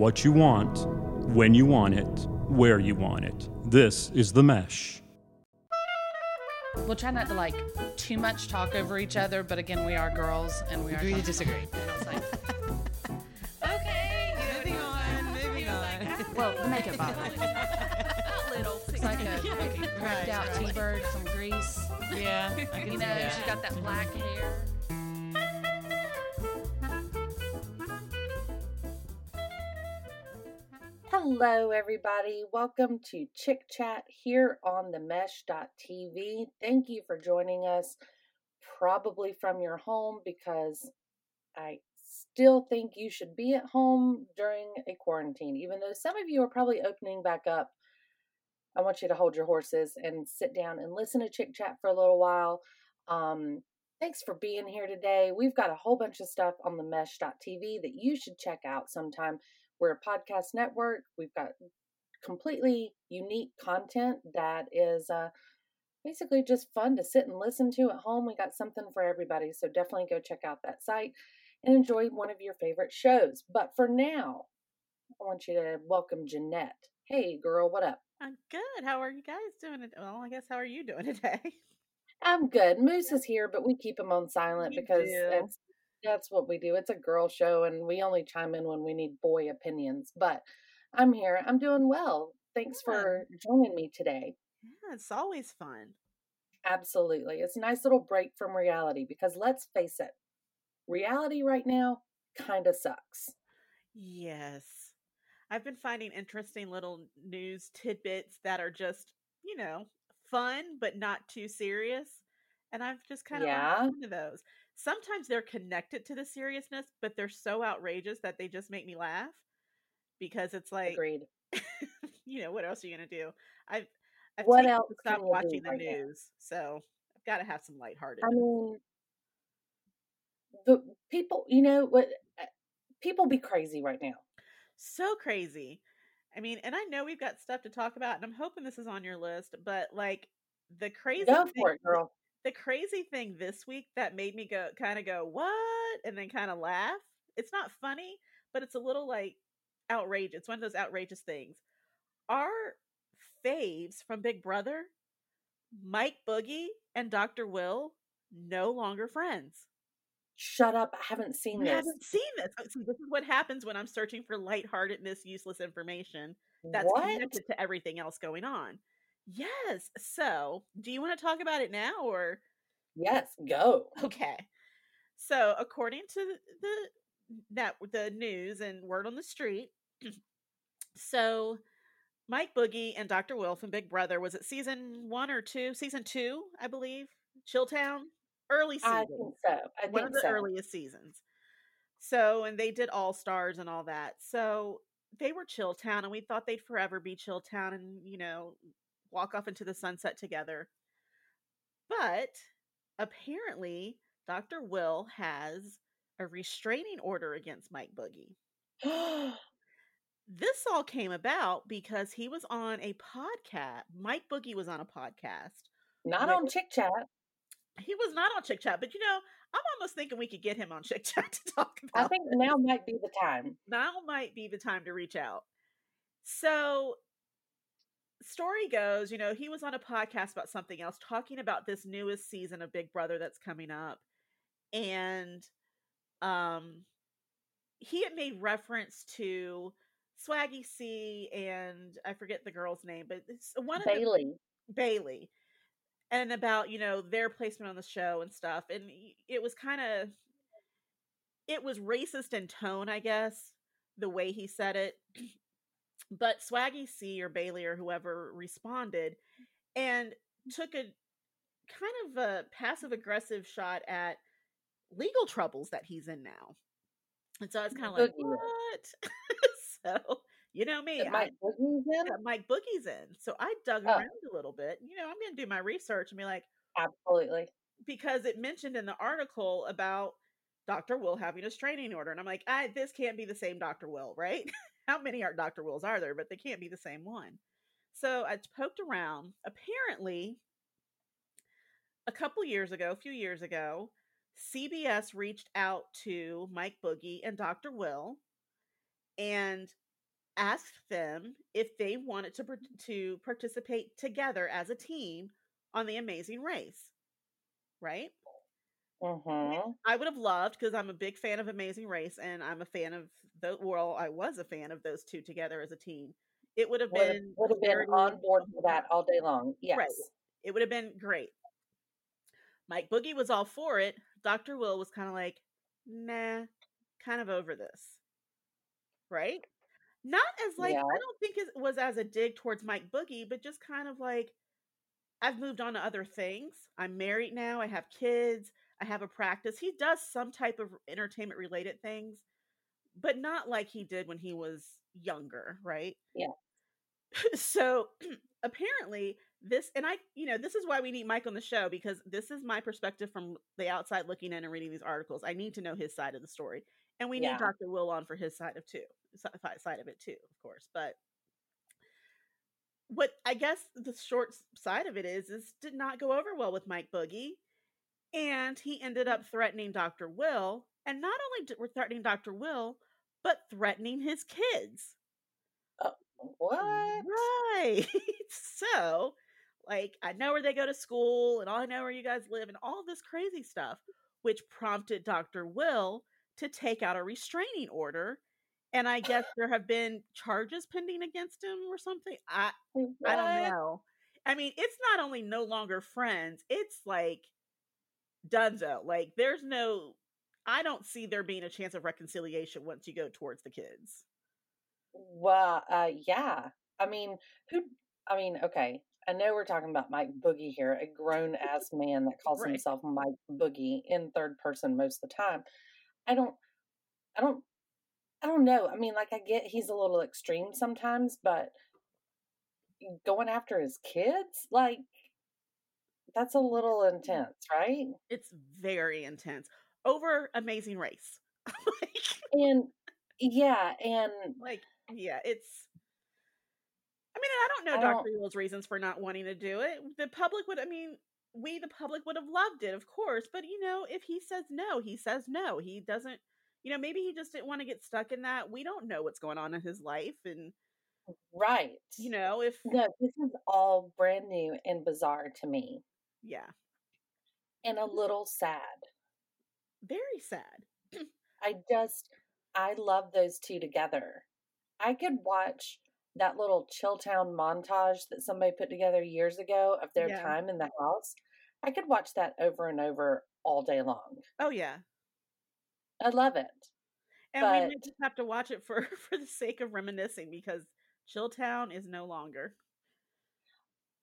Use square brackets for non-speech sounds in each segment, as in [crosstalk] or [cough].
what you want, when you want it, where you want it. This is The Mesh. We'll try not to like too much talk over each other, but again, we are girls and we are Agree to disagree. [laughs] Like, Okay, moving on, moving on. Ah. well, the makeup bottle. [laughs] little. [laughs] It's like a ripped out T-bird, some grease. Yeah, You know, she's got that black hair. Hello, everybody. Welcome to Chick Chat here on the mesh.tv. Thank you for joining us, probably from your home, because I still think you should be at home during a quarantine. Even though some of you are probably opening back up, I want you to hold your horses and sit down and listen to Chick Chat for a little while. Um, thanks for being here today. We've got a whole bunch of stuff on the mesh.tv that you should check out sometime. We're a podcast network. We've got completely unique content that is uh, basically just fun to sit and listen to at home. We got something for everybody. So definitely go check out that site and enjoy one of your favorite shows. But for now, I want you to welcome Janette. Hey, girl, what up? I'm good. How are you guys doing? It? Well, I guess how are you doing [laughs] today? I'm good. Moose is here, but we keep him on silent We because do. That's what we do. It's a girl show, and we only chime in when we need boy opinions. But I'm here. I'm doing well. Thanks for joining me today. Yeah, it's always fun. Absolutely, it's a nice little break from reality because let's face it, reality right now kind of sucks. Yes. I've been finding interesting little news tidbits that are just, you know, fun but not too serious. And I've just kind of Yeah. into those. Sometimes they're connected to the seriousness, but they're so outrageous that they just make me laugh because it's like, Agreed. [laughs] you know, what else are you gonna do? I've I've What else to stop watching the right now? news, so I've got to have some lighthearted. I mean, the people, you know what? uh, People be crazy right now. so crazy. I mean, and I know we've got stuff to talk about, and I'm hoping this is on your list, but like the crazy Go for it, girl. The crazy thing this week that made me go kind of go what and then kind of laugh. It's not funny, but it's a little like outrageous. It's one of those outrageous things. Our faves from Big Brother, Mike Boogie and Dr. Will, no longer friends. Shut up! I haven't seen this. I haven't seen this. Oh, See, this is what happens when I'm searching for lightheartedness, useless information that's what? connected to everything else going on. Yes. So, do you want to talk about it now or Yes, go. okay? So, according to the that the news and word on the street, [clears throat] so Mike Boogie and Dr. Will from Big Brother was it season one or two? Season two, I believe. Chilltown, early season I think so. I one think of the so. earliest seasons. So, and they did All Stars and all that. So they were Chilltown, and we thought they'd forever be Chilltown and, you know, walk off into the sunset together. But apparently, Dr. Will has a restraining order against Mike Boogie. [gasps] This all came about because he was on a podcast. Mike Boogie was on a podcast Not on Chick Chat. he was not on Chick Chat, but you know, I'm almost thinking we could get him on Chick [laughs] Chat to talk about. I think this. now might be the time. now might be the time to reach out. So, story goes, you know, he was on a podcast about something else, talking about this newest season of Big Brother that's coming up, and um, he had made reference to Swaggy C and I forget the girl's name, but it's one of the Bayleigh. Bayleigh and about, you know, their placement on the show and stuff. And it was kind of it was racist in tone, I guess, the way he said it. But Swaggy C or Bayleigh or whoever responded and mm. took a kind of a passive aggressive shot at legal troubles that he's in now. And so I was kind of like, what? [laughs] so, you know me, That I, Mike Boogie's in? that Mike Boogie's in. So I dug Oh. around a little bit. You know, I'm going to do my research and be like, Absolutely. because it mentioned in the article about Dr. Will having a straining order. And I'm like, I, this can't be the same Dr. Will, right? [laughs] How many are Dr. Wills are there? But they can't be the same one. So I poked around. Apparently, a couple years ago, a few years ago, CBS reached out to Mike Boogie and Dr. Will and asked them if they wanted to to participate together as a team on the Amazing Race. Right? Mm-hmm. I would have loved because I'm a big fan of Amazing Race and I'm a fan of well, I was a fan of those two together as a team. It would have Would have, been would have been on board for that all day long. Yes. Right. It would have been great. Mike Boogie was all for it. Dr. Will was kind of like, nah, kind of over this. Right? Not as like, Yeah. I don't think it was as a dig towards Mike Boogie, but just kind of like, I've moved on to other things. I'm married now. I have kids. I have a practice. He does some type of entertainment related things, but not like he did when he was younger, right? Yeah. [laughs] so apparently this and I you know this is why we need Mike on the show because this is my perspective from the outside looking in and reading these articles. I need to know his side of the story. And we Yeah. need Dr. Will on for his side of too side of it too, of course. But what I guess the short side of it is is did not go over well with Mike Boogie, and he ended up threatening Dr. Will, and not only were threatening Dr. Will, but threatening his kids. Oh, what? Right. [laughs] so, like, I know where they go to school, and I know where you guys live, and all this crazy stuff, which prompted Dr. Will to take out a restraining order. And I guess [gasps] there have been charges pending against him or something. I I don't know. I mean, it's not only no longer friends, it's like dunzo. Like there's no I don't see there being a chance of reconciliation once you go towards the kids. Well, uh, yeah. I mean, who? I mean, okay. I know we're talking about Mike Boogie here, a grown ass [laughs] man that calls Right. himself Mike Boogie in third person most of the time. I don't, I don't, I don't know. I mean, like, I get he's a little extreme sometimes, but going after his kids, like, that's a little intense, right? It's very intense. Over Amazing Race. [laughs] like, And yeah, and like, yeah, it's I mean, I don't know I Dr. Will's reasons for not wanting to do it. The public would I mean, we the public would have loved it, of course, but you know, if he says no, he says no. He doesn't you know, maybe he just didn't want to get stuck in that. We don't know what's going on in his life and right. you know, if no, this is all brand new and bizarre to me, yeah, and a little sad. Very sad. [clears throat] I just, I love those two together. I could watch that little Chilltown montage that somebody put together years ago of their Yeah. time in the house. I could watch that over and over all day long. Oh yeah. I love it. And we might just have to watch it for [laughs] for the sake of reminiscing because Chilltown is no longer.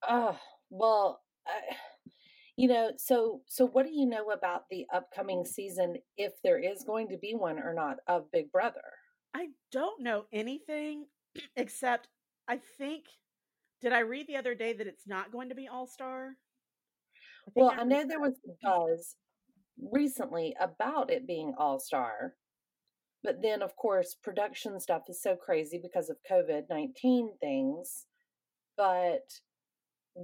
Oh, well, I, you know, so so what do you know about the upcoming season if there is going to be one or not of Big Brother? I don't know anything [clears throat] except I think did I read the other day that it's not going to be All Star? Well, I know there was buzz recently about it being All Star, but then, of course, production stuff is so crazy because of COVID 19 things. But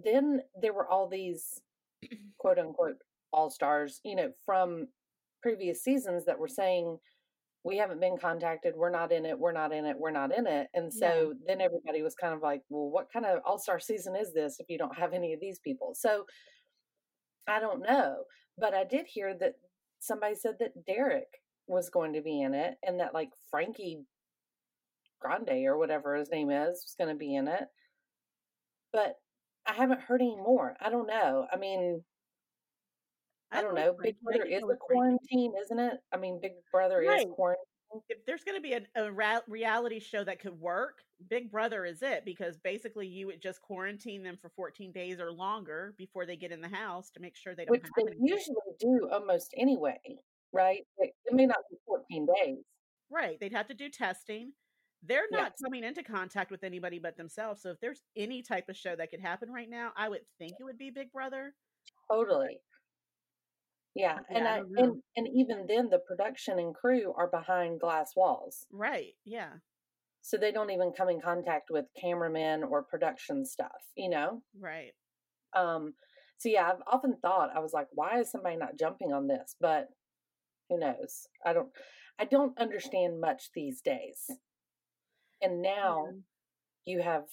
then there were all these quote unquote All Stars, you know, from previous seasons that were saying, we haven't been contacted. We're not in it. We're not in it. We're not in it. And Yeah. so then everybody was kind of like, well, what kind of all star season is this if you don't have any of these people? So I don't know. But I did hear that somebody said that Derek was going to be in it and that like Frankie Grande or whatever his name is was going to be in it. But I haven't heard any more. I don't know. I mean, I don't know. Big Brother is a quarantine, isn't it? I mean, Big Brother is quarantine. If there's going to be a, a ra- reality show that could work, Big Brother is it because basically you would just quarantine them for 14 days or longer before they get in the house to make sure they don't which have they anything. usually do almost anyway, right? It, it may not be 14 days. Right. They'd have to do testing. They're not Yes. coming into contact with anybody but themselves. So if there's any type of show that could happen right now, I would think it would be Big Brother. Totally. Yeah, and I I, and and even then the production and crew are behind glass walls. Right. Yeah. So they don't even come in contact with cameramen or production stuff, you know? Right. Um so yeah, I've often thought I was like why is somebody not jumping on this? But who knows? I don't I don't understand much these days. And now Yeah. you have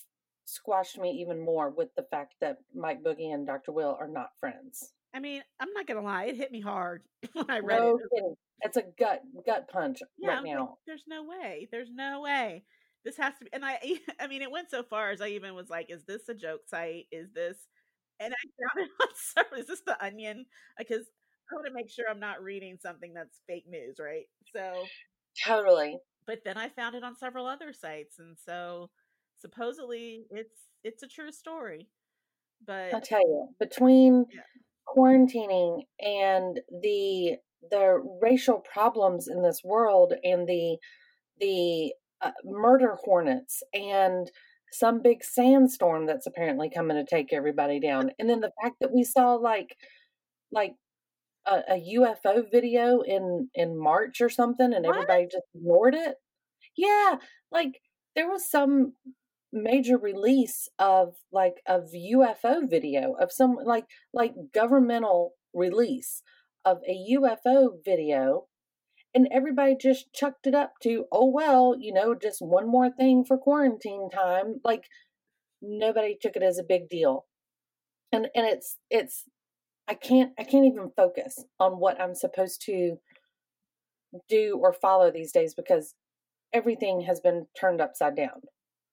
squashed me even more with the fact that Mike Boogie and Dr. Will are not friends. I mean, I'm not gonna lie, it hit me hard [laughs] when I read No it. kidding. It's a gut gut punch Yeah, right I'm like, now. there's no way. There's no way. This has to be. And I, [laughs] I mean, it went so far as I even was like, "Is this a joke site? Is this?" And I found it [laughs] on several. Is this the Onion? Uh, because I want to make sure I'm not reading something that's fake news, right? So, Totally. But then I found it on several other sites, and so supposedly it's it's a true story. But I But tell you, between Yeah. quarantining and the the racial problems in this world and the the uh, murder hornets and some big sandstorm that's apparently coming to take everybody down and then the fact that we saw like like a, a UFO video in in March or something and What? everybody just ignored it yeah like there was some major release of like a UFO video of some like like governmental release of a UFO video and everybody just chucked it up to oh well you know just one more thing for quarantine time like nobody took it as a big deal and and it's it's i can't i can't even focus on what i'm supposed to do or follow these days because everything has been turned upside down.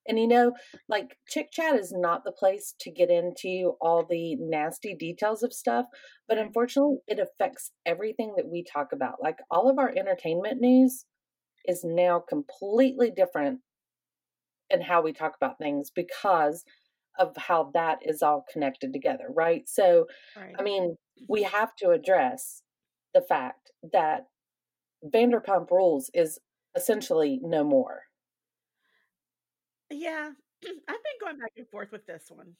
And you know like chick chat is not the place to get into all the nasty details of stuff but unfortunately it affects everything that we talk about. Like all of our entertainment news is now completely different in how we talk about things because of how that is all connected together right so right. i mean we mm-hmm. have to address the fact that vanderpump rules is essentially no more yeah, [clears throat] I've been going back and forth with this one.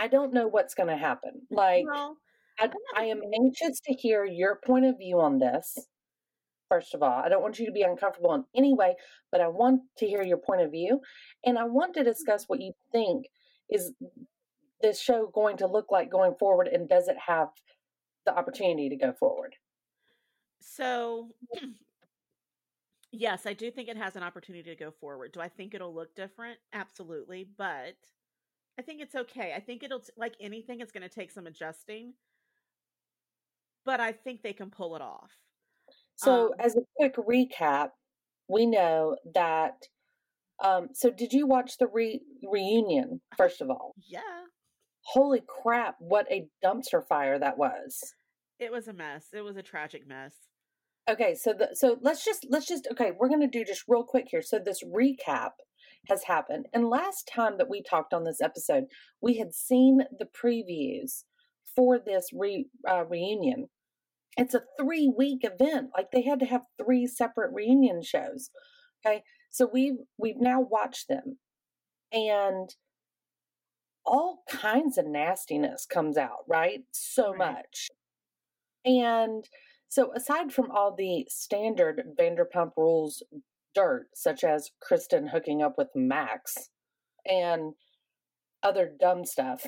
i don't know what's going to happen like well, I, I am anxious to hear your point of view on this. First of all, I don't want you to be uncomfortable in any way, but I want to hear your point of view. And I want to mm-hmm. discuss what you think is this show going to look like going forward and does it have the opportunity to go forward? So, [clears throat] yes, I do think it has an opportunity to go forward. Do I think it'll look different? Absolutely. But I think it's okay. I think it'll, like anything, it's going to take some adjusting. But I think they can pull it off. So, Um, as a quick recap, we know that. Um, so, did you watch the re- reunion, first of all? Yeah, Holy crap, what a dumpster fire that was. it was a mess. It was a tragic mess. Okay, so the so let's just let's just okay, we're gonna do just real quick here. So this recap has happened, and last time that we talked on this episode, we had seen the previews for this re uh, reunion. It's a three week event. Like they had to have three separate reunion shows. Okay, so we've we've now watched them, and all kinds of nastiness comes out. Right, so Right. much, and so, aside from all the standard Vanderpump Rules dirt, such as Kristen hooking up with Max and other dumb stuff,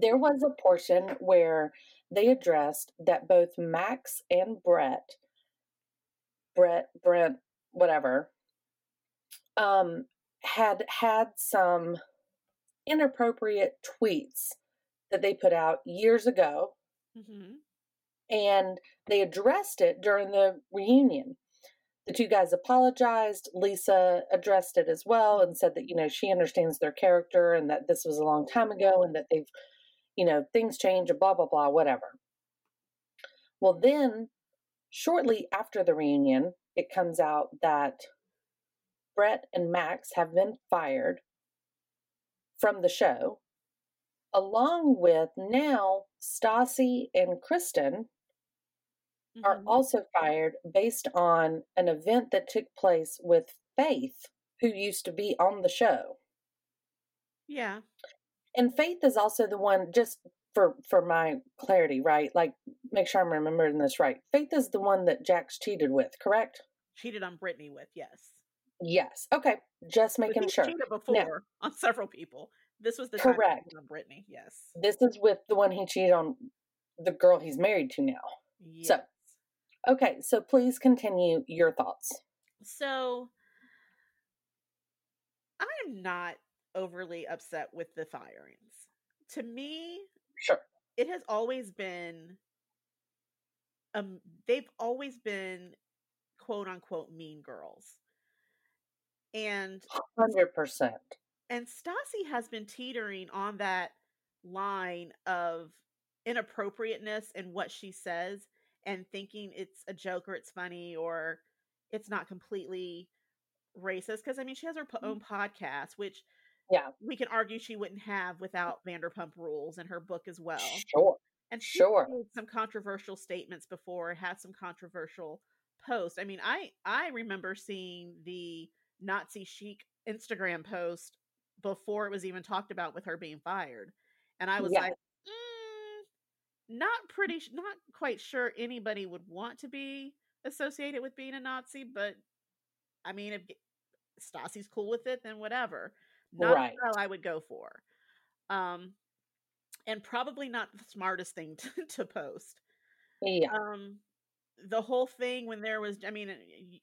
there was a portion where they addressed that both Max and Brett, Brett, Brent, whatever, um, had had some inappropriate tweets that they put out years ago hmm and they addressed it during the reunion. The two guys apologized. Lisa addressed it as well and said that, you know, she understands their character and that this was a long time ago and that they've, you know, things change and blah, blah, blah, whatever. Well, then, shortly after the reunion, it comes out that Brett and Max have been fired from the show, along with now Stassi and Kristen are Mhm. also fired based on an event that took place with Faith, who used to be on the show. Yeah. And Faith is also the one, just for for my clarity, right? Like, make sure I'm remembering this right. Faith is the one that Jax cheated with, correct? Cheated on Brittany with, yes. Yes. Okay. Just making sure. cheated before on several people. This was the Correct. on Brittany, yes. This is with the one he cheated on, the girl he's married to now. Yes. So, Okay. So please continue your thoughts. So I am not overly upset with the firings. To me, Sure. it has always been um they've always been quote unquote mean girls. And 100%. and Stassi has been teetering on that line of inappropriateness in what she says and thinking it's a joke or it's funny or it's not completely racist because I mean she has her own mm-hmm. podcast which Yeah. we can argue she wouldn't have without Vanderpump Rules and her book as well. Sure. And she Sure. made some controversial statements before, had some controversial posts. I mean, I I remember seeing the Nazi chic Instagram post before it was even talked about with her being fired, and I was Yeah. like, mm, not pretty, not quite sure anybody would want to be associated with being a Nazi, but I mean, if Stassi's cool with it, then whatever. Not Right. style I would go for. Um, and probably not the smartest thing [laughs] to, to post. Yeah. Um, the whole thing when there was, I mean,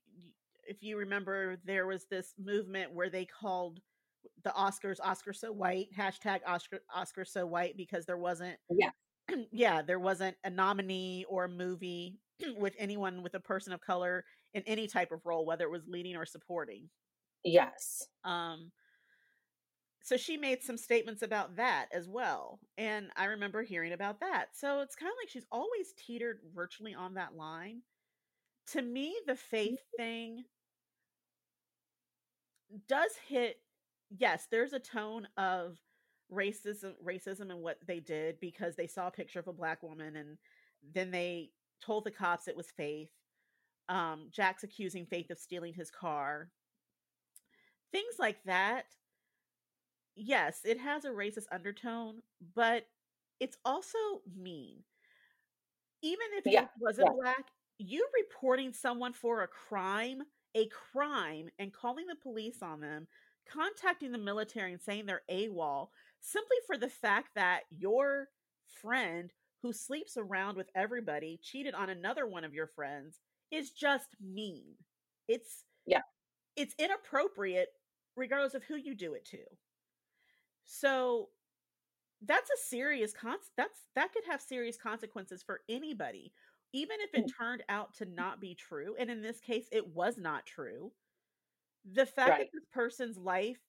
if you remember, there was this movement where they called the Oscars Oscar so white hashtag Oscar Oscar so white because there wasn't Yeah. [clears throat] yeah there wasn't a nominee or a movie [clears throat] with anyone with a person of color in any type of role whether it was leading or supporting Yes. um so she made some statements about that as well and i remember hearing about that so it's kind of like she's always teetered virtually on that line to me the faith thing does hit yes there's a tone of racism racism in what they did because they saw a picture of a black woman and then they told the cops it was faith. Um Jax accusing faith of stealing his car. Things like that. Yes it has a racist undertone but it's also mean. Even if Yeah, it wasn't yeah. black you reporting someone for a crime a crime and calling the police on them contacting the military and saying they're AWOL simply for the fact that your friend who sleeps around with everybody cheated on another one of your friends is just mean. It's Yeah. It's inappropriate regardless of who you do it to. So that's a serious con that's that could have serious consequences for anybody even if it mm. turned out to not be true and in this case it was not true the fact Right. that this person's life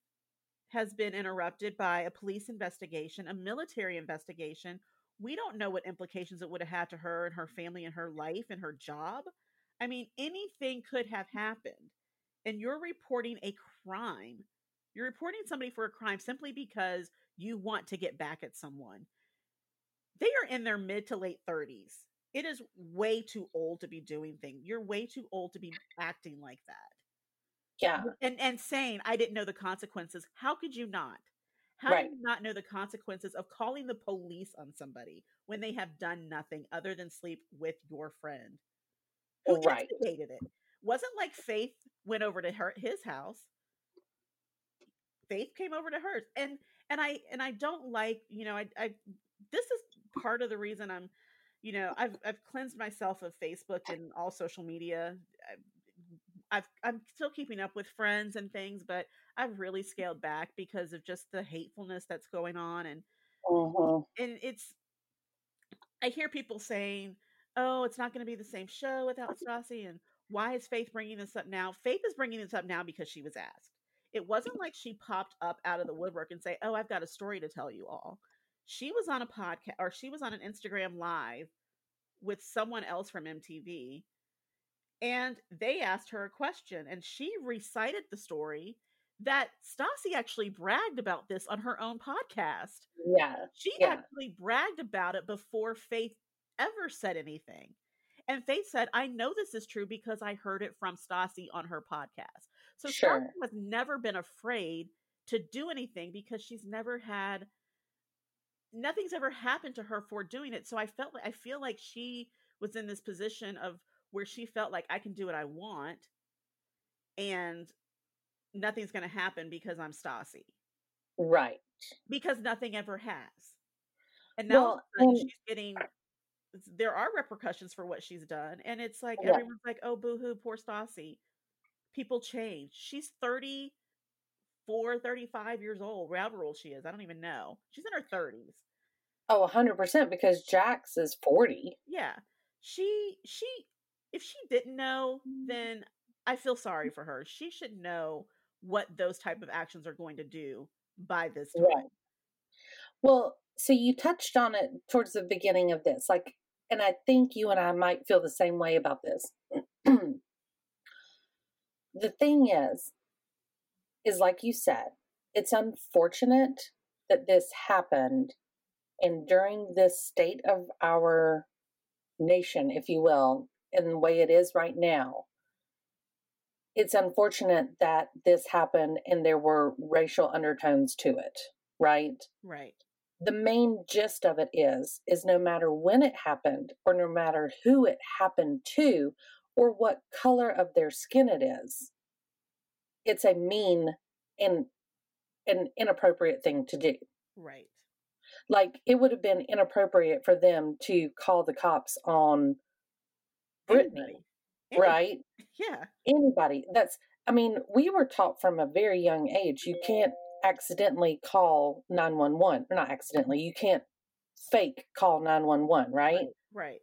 has been interrupted by a police investigation, a military investigation, we don't know what implications it would have had to her and her family and her life and her job. I mean, anything could have happened. And you're reporting a crime. You're reporting somebody for a crime simply because you want to get back at someone. They are in their mid to late 30s. It is way too old to be doing things. You're way too old to be acting like that Yeah. and and saying I didn't know the consequences. How could you not? How Right. do you not know the consequences of calling the police on somebody when they have done nothing other than sleep with your friend? Who Right. instigated it? Wasn't like Faith went over to her his house. Faith came over to hers, and and I and I don't like you know I I this is part of the reason I'm you know I've I've cleansed myself of Facebook and all social media. I- I've I'm still keeping up with friends and things, but I've really scaled back because of just the hatefulness that's going on and Mhm. and it's I hear people saying, "Oh, it's not going to be the same show without [laughs] Stassi," and why is Faith bringing this up now? Faith is bringing this up now because she was asked. It wasn't like she popped up out of the woodwork and say, "Oh, I've got a story to tell you all." She was on a podcast or she was on an Instagram live with someone else from MTV and they asked her a question and she recited the story that Stassi actually bragged about this on her own podcast. Yeah. She Yeah. actually bragged about it before Faith ever said anything. And Faith said, I know this is true because I heard it from Stassi on her podcast. So Sure. Stassi has never been afraid to do anything because she's never had nothing's ever happened to her for doing it. So I felt like I feel like she was in this position of where she felt like I can do what I want and nothing's going to happen because I'm Stassi Right. because nothing ever has. And now Well, she's getting there are repercussions for what she's done. And it's like Yeah. everyone's like, oh boo hoo, poor Stassi. People change. She's 30 34, 35 years old, however old she is. I don't even know. She's in her 30s. Oh, 100% because Jax is 40. Yeah. She, she, if she didn't know, mm. then I feel sorry mm. for her. She should know what those type of actions are going to do by this time. Right. Well, so you touched on it towards the beginning of this. Like, and I think you and I might feel the same way about this. [clears throat] the thing is, is like you said, it's unfortunate that this happened. And during this state of our nation, if you will, in the way it is right now, it's unfortunate that this happened and there were racial undertones to it, right? Right. The main gist of it is is no matter when it happened or no matter who it happened to or what color of their skin it is, it's a mean and an inappropriate thing to do. Right. Like it would have been inappropriate for them to call the cops on Brittany, Anybody. right? [laughs] Yeah. Anybody. That's I mean, we were taught from a very young age you can't accidentally call 911. Or not accidentally, you can't fake call 911, right? Right.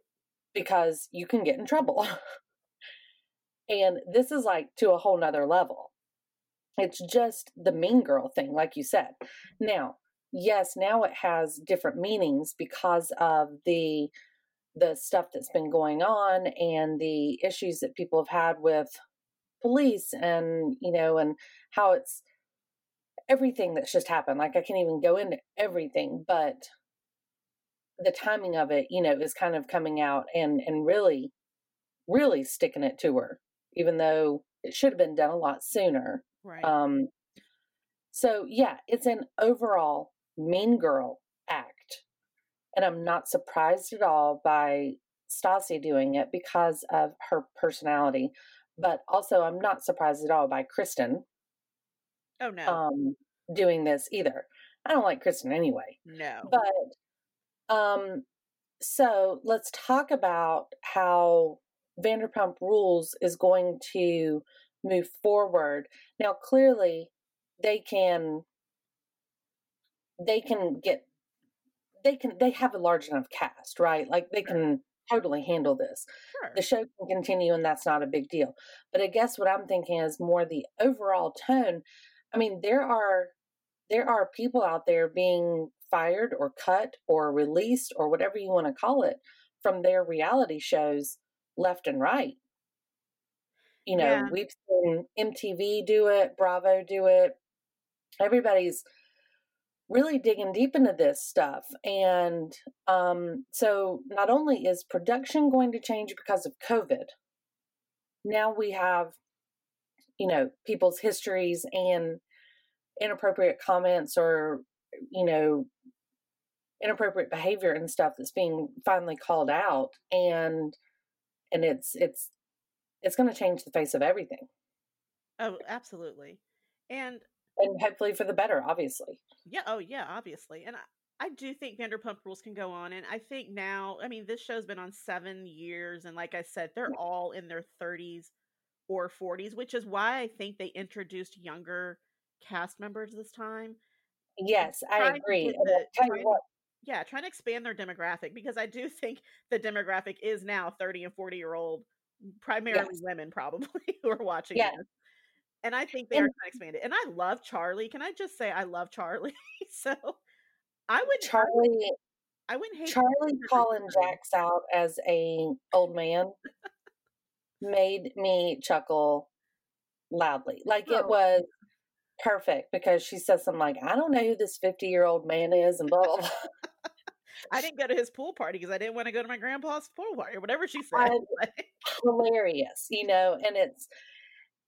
Because you can get in trouble. [laughs] and this is like to a whole nother level. It's just the mean girl thing, like you said. Now, yes, now it has different meanings because of the the stuff that's been going on and the issues that people have had with police and you know and how it's everything that's just happened like i can't even go into everything but the timing of it you know is kind of coming out and and really really sticking it to her even though it should have been done a lot sooner Right. um so yeah it's an overall mean girl act and i'm not surprised at all by Stassi doing it because of her personality but also i'm not surprised at all by kristen oh no. um doing this either i don't like kristen anyway no. but um so let's talk about how vanderpump rules is going to move forward. Now clearly they can they can get they can they have a large enough cast right? Like they can totally handle this. Sure. the show can continue and that's not a big deal. But i guess what i'm thinking is more the overall tone. I mean there are there are people out there being fired or cut or released or whatever you want to call it from their reality shows left and right you know Yeah. we've seen mtv do it bravo do it everybody's really digging deep into this stuff and um, so not only is production going to change because of covid now we have you know people's histories and inappropriate comments or you know inappropriate behavior and stuff that's being finally called out and and it's it's it's going to change the face of everything Oh, absolutely. And and hopefully for the better obviously yeah, oh yeah, obviously. And I, I do think Vanderpump Rules can go on. And I think now, I mean, this show's been on seven years, and like I said, they're all in their thirties or forties, which is why I think they introduced younger cast members this time. yes i agree the- trying Yeah, trying to expand their demographic because I do [laughs] think the demographic is now thirty and forty year old, primarily Yes. women, probably [laughs] who are watching Yeah. this. And I think they And- are trying to expand it. And I love Charli. Can I just say I love Charli? [laughs] so I would Charli I wouldn't hate Charli calling. Jax out as a old man made me chuckle loudly. Like Oh. it was perfect because she says something like, I don't know who this 50 year old man is, and blah, blah, blah. I didn't go to his pool party because I didn't want to go to my grandpa's pool party or whatever she said. I- [laughs] Hilarious, you know, and it's.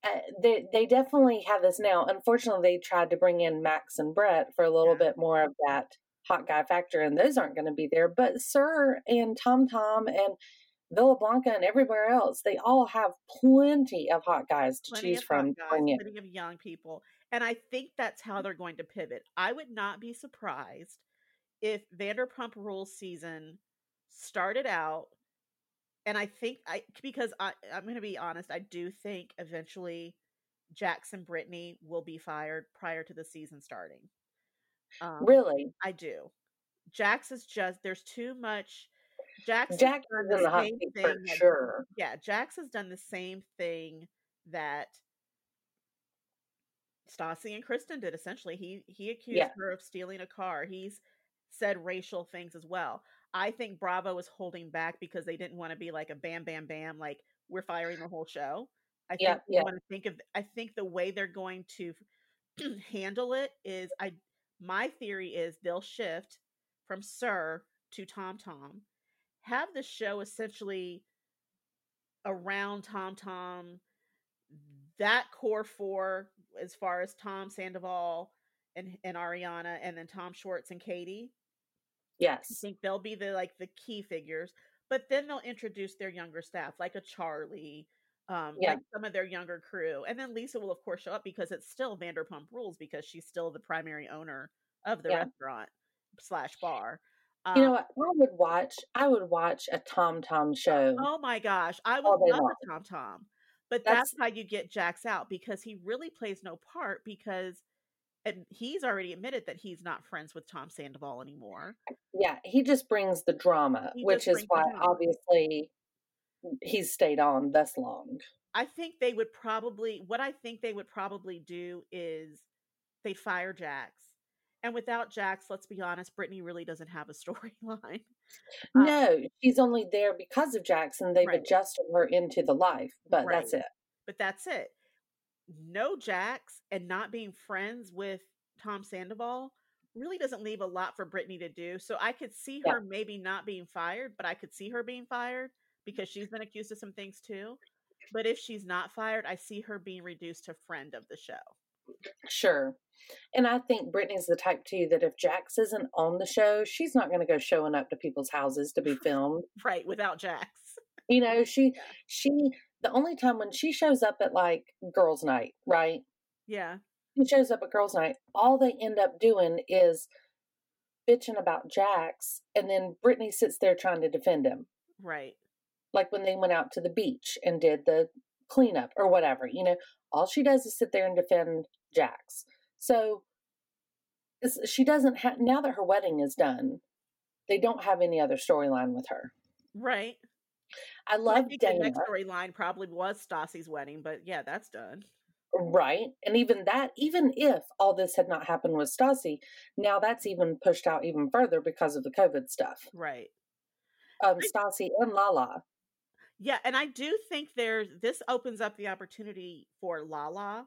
Uh, they they definitely have this now. Unfortunately, they tried to bring in Max and Brett for a little Yeah. bit more of that hot guy factor, and those aren't going to be there. But SUR and Tom Tom and Villa Blanca and everywhere else, they all have plenty of hot guys to plenty choose from. guys, plenty of young people. And I think that's how they're going to pivot. I would not be surprised if Vanderpump Rules season started out and I think I because I I'm going to be honest, I do think eventually Jax and Brittany will be fired prior to the season starting. Um, Really? I do. Jax is just there's too much. Jax has done the same thing for that- sure. Yeah, Jax has done the same thing that Stassi and Kristen did. Essentially, he he accused Yeah. her of stealing a car. He's said racial things as well. I think Bravo is holding back because they didn't want to be like a bam bam bam like we're firing the whole show. I think Yeah, they yeah. want to think of I think the way they're going to [clears throat] handle it is I my theory is they'll shift from SUR to Tom Tom, have the show essentially around Tom Tom, that core four as far as Tom Sandoval and and Ariana, and then Tom Schwartz and Katie. I think they'll be the like the key figures, but then they'll introduce their younger staff, like a Charli, um, Yeah. like some of their younger crew, and then Lisa will of course show up because it's still Vanderpump Rules because she's still the primary owner of the Yeah. restaurant slash bar. You know Um, what? I would watch. I would watch a Tom Tom show. Oh my gosh, I would love long. a Tom Tom, but That's- that's how you get Jax out because he really plays no part because, and he's already admitted that he's not friends with Tom Sandoval anymore. Yeah, he just brings the drama, He which is why obviously he's stayed on thus long. I think they would probably what I think they would probably do is they'd fire Jax. And without Jax, let's be honest, Brittany really doesn't have a [laughs] storyline. Uh, No, she's only there because of Jackson. They've Right. adjusted her into the life, but that's it. But that's it. No Jax and not being friends with Tom Sandoval really doesn't leave a lot for Brittany to do. So I could see Yeah. her maybe not being fired, but I could see her being fired because she's been accused of some things too. But if she's not fired, I see her being reduced to friend of the show. Sure. And I think Brittany's the type too that if Jax isn't on the show, she's not going to go showing up to people's houses to be [laughs] filmed. Right, without Jax. You know, she she the only time when she shows up at like girls' night, right? Yeah. She shows up at girls' night. All they end up doing is bitching about Jax, and then Brittany sits there trying to defend him. Right. like when they went out to the beach and did the cleanup or whatever. You know, all she does is sit there and defend Jax. So she doesn't have, now that her wedding is done, they don't have any other storyline with her. Right. I I love think the next storyline probably was Stassi's wedding, but yeah, that's done. right? And even that, even if all this had not happened with Stassi, now that's even pushed out even further because of the COVID stuff. Right. Um, Stassi and Lala. Yeah, and I do think there's this opens up the opportunity for Lala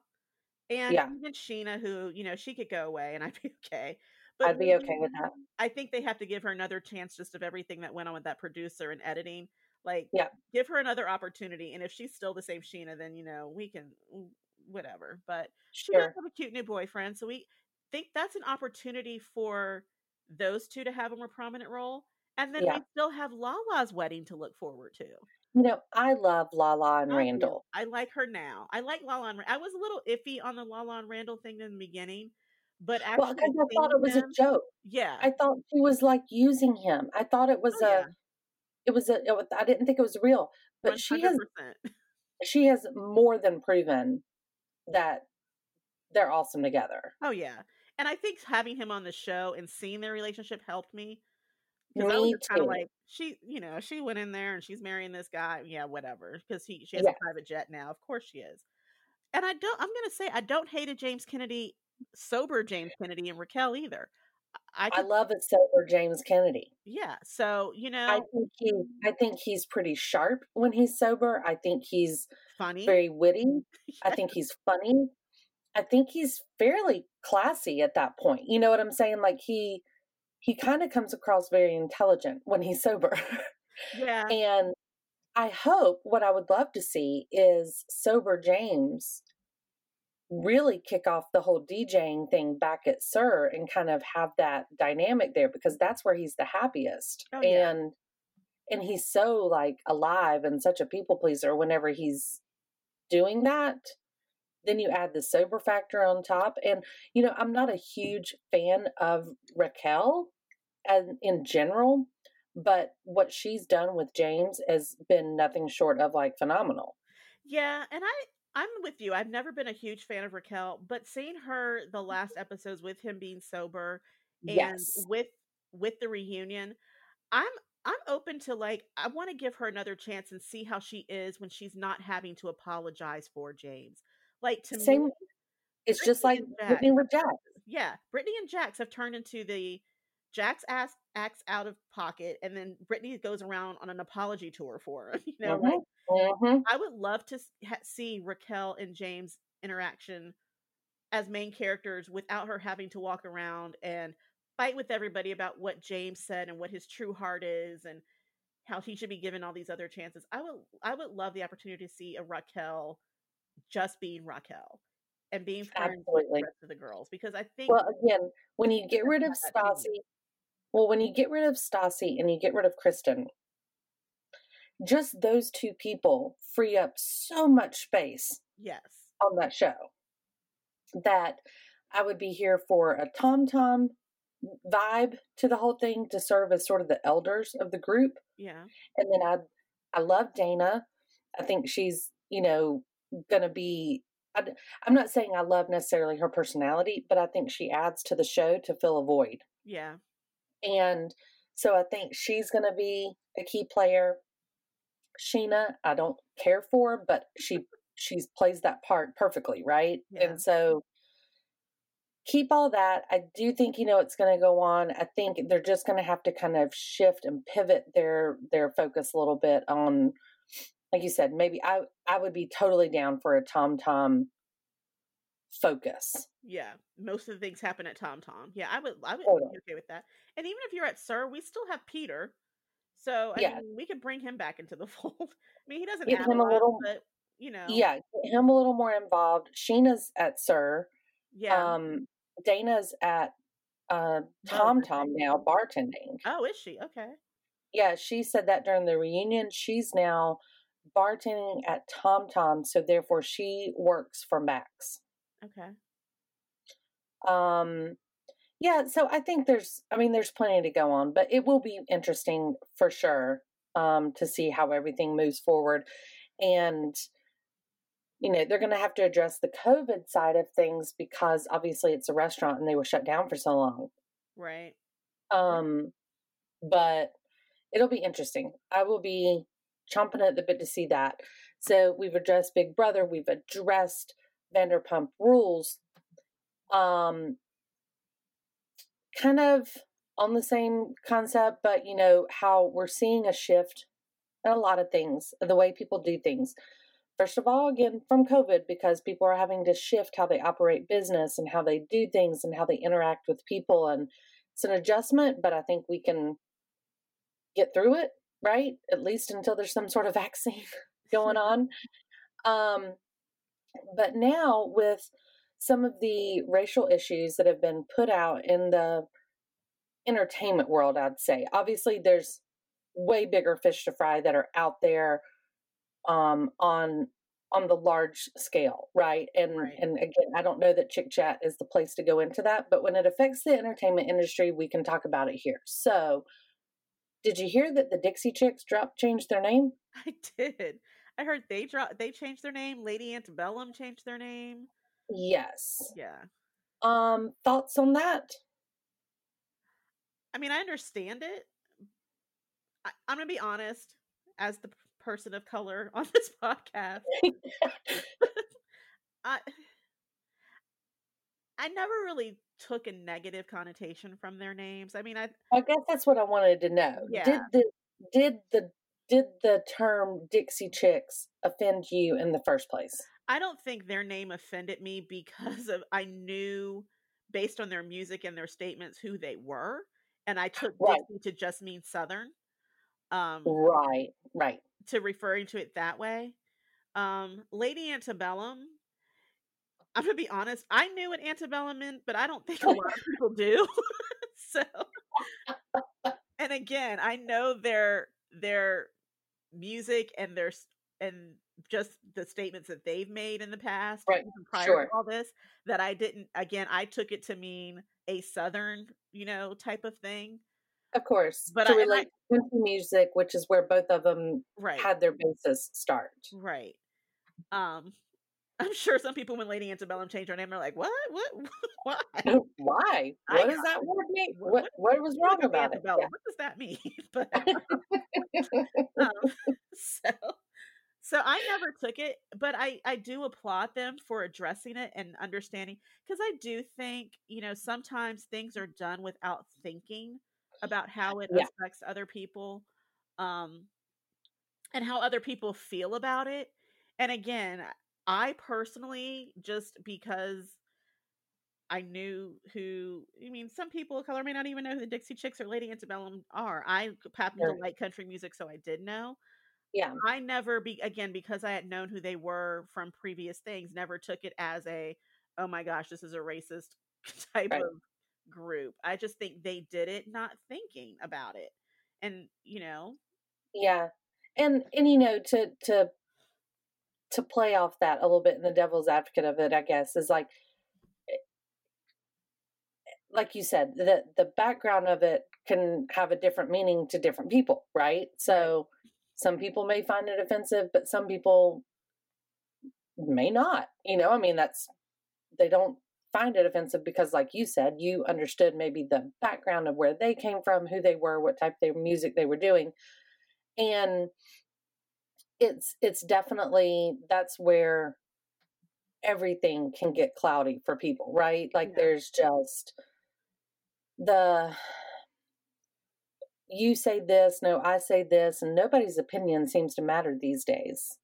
and Yeah. even Scheana, who you know she could go away and I'd be okay. But I'd be okay with that. I think they have to give her another chance just of everything that went on with that producer and editing. Like, Yeah. give her another opportunity, and if she's still the same Scheana, then you know we can whatever. But she does have a cute new boyfriend, so we think that's an opportunity for those two to have a more prominent role. And then Yeah. we still have Lala's wedding to look forward to. You know, I love Lala and I do. Randall. I like her now. I like Lala and I was a little iffy on the Lala and Randall thing in the beginning, but actually, Well, I thought it was a joke. yeah, I thought she was like using him. I thought it was Oh, a, yeah. It was a. It I didn't think it was real, but she has 100%. she has more than proven that they're awesome together. Oh yeah, and I think having him on the show and seeing their relationship helped me because I was kind of like, she, you know, she went in there and she's marrying this guy. Yeah, whatever, because he she has Yeah. a private jet now. Of course she is. And I don't. I'm gonna say I don't hate a James Kennedy, sober James [laughs] Kennedy and Raquel either. I, I love a sober James Kennedy. yeah. So you know, I think he, hmm. I think he's pretty sharp when he's sober. I think he's funny. very witty. [laughs] I think he's funny. I think he's fairly classy at that point. You know what I'm saying? Like he, he kind of comes across very intelligent when he's sober. [laughs] yeah. And I hope what I would love to see is sober James really kick off the whole DJing thing back at SUR and kind of have that dynamic there because that's where he's the happiest. Oh, yeah. And and he's so like alive and such a people pleaser whenever he's doing that. Then you add the sober factor on top. And you know, I'm not a huge fan of Raquel and in general, but what she's done with James has been nothing short of like phenomenal. Yeah, and I I'm with you. I've never been a huge fan of Raquel, but seeing her the mm-hmm. last episodes with him being sober and Yes. with with the reunion, I'm I'm open to like I want to give her another chance and see how she is when she's not having to apologize for James. Like to Same. me, It's just like Jax Whitney with Jack. yeah, Brittany and Jax have turned into the Jax ass acts out of pocket, and then Brittany goes around on an apology tour for her. [laughs] You know, like hmm hmm I would love to ha- see Raquel and James interaction as main characters without her having to walk around and fight with everybody about what James said and what his true heart is and how he should be given all these other chances. I would I would love the opportunity to see a Raquel just being Raquel and being friends with the rest of the girls because I think Well, again, when you get rid of. Stassi, well, when you get rid of Stassi and you get rid of Kristen, just those two people free up so much space yes. on that show that I would be here for a Tom Tom vibe to the whole thing to serve as sort of the elders of the group. Yeah. And then I, I love Dayna. I think she's, you know, gonna be. I, am not saying I love necessarily her personality, but I think she adds to the show to fill a void. Yeah. And so I think she's going to be a key player. Scheana, I don't care for, but she she's plays that part perfectly, right? Yeah. And so keep all that. I do think you know it's going to go on. I think they're just going to have to kind of shift and pivot their their focus a little bit on like you said, maybe I I would be totally down for a Tom Tom focus. Yeah, most of the things happen at Tom Tom. Yeah, I would I would Totally. be okay with that. And even if you're at SUR, we still have Peter. So I Yeah. mean, we could bring him back into the [laughs] fold. I mean, he doesn't Give him a little- but you know, Yeah, get him a little more involved. Scheana's at SUR. yeah. Um, Dayna's at uh, Tom Tom now, bartending. oh, is she okay? Yeah, she said that during the reunion. She's now bartending at Tom Tom, so therefore she works for Max. Okay, Um, yeah, so I think there's, I mean, there's plenty to go on, but it will be interesting for sure um, to see how everything moves forward. And, you know, they're going to have to address the COVID side of things because obviously it's a restaurant and they were shut down for so long. right. Um, but it'll be interesting. I will be chomping at the bit to see that. So we've addressed Big Brother, we've addressed Vanderpump Rules. Um, kind of on the same concept, but you know how we're seeing a shift in a lot of things, the way people do things. First of all, again, from COVID, because people are having to shift how they operate business and how they do things and how they interact with people. And it's an adjustment, but I think we can get through it, right? At least until there's some sort of [laughs] vaccine going on. Um, but now, with some of the racial issues that have been put out in the entertainment world, I'd say, obviously, there's way bigger fish to fry that are out there um, on on the large scale, right? And Right. and again, I don't know that Chick Chat is the place to go into that, but when it affects the entertainment industry, we can talk about it here. So, did you hear that the Dixie Chicks dropped changed their name? I did. I heard they dropped. They changed their name. Lady Antebellum changed their name. Yes. Yeah. Um, thoughts on that? I mean, I understand it. I, I'm gonna be honest, as the person of color on [laughs] this podcast, [laughs] I I never really took a negative connotation from their names. I mean, I I guess that's what I wanted to know. Yeah. Did the did the did the term Dixie Chicks offend you in the first place? I don't think their name offended me because of I knew based on their music and their statements who they were, and I took Right. Dixie to just mean Southern, um, Right, right. to referring to it that way. Um, Lady Antebellum. I'm gonna be honest. I knew what antebellum meant, but I don't think a lot of [laughs] people do. [laughs] so, and again, I know their their music and their and just the statements that they've made in the past, Right, prior sure. to all this, that I didn't. Again, I took it to mean a southern, you know, type of thing. Of course. But to I- I- relate country music, which is where both of them Right. had their bases start. Right. Um [laughs] I'm sure some people when Lady Antebellum changed her name, they're like, "What? What? [laughs] Why? [laughs] Why? I What does got that word mean? What- What what was wrong about it? Antebellum. What does that mean?" but um, so so I never took it, but I I do applaud them for addressing it and understanding because I do think you know sometimes things are done without thinking about how it Yeah. affects other people, um, and how other people feel about it. And again, I personally just because I knew who I mean, some people of color may not even know who the Dixie Chicks or Lady Antebellum are. I happen Sure. to like country music, so I did know. Yeah. I never be again because I had known who they were from previous things, never took it as a oh my gosh, this is a racist [laughs] type Right. of group. I just think they did it not thinking about it. And, you know, Yeah. And and you know, to to to play off that a little bit in the devil's advocate of it, I guess, is like eh, like you said, the the background of it can have a different meaning to different people, right? So some people may find it offensive, but some people may not. You know, I mean that's they don't find it offensive because like you said, you understood maybe the background of where they came from, who they were, what type of music they were doing. And it's it's definitely that's where everything can get cloudy for people, right? Like Yeah. there's just the you say this, no, I say this, and nobody's opinion seems to matter these days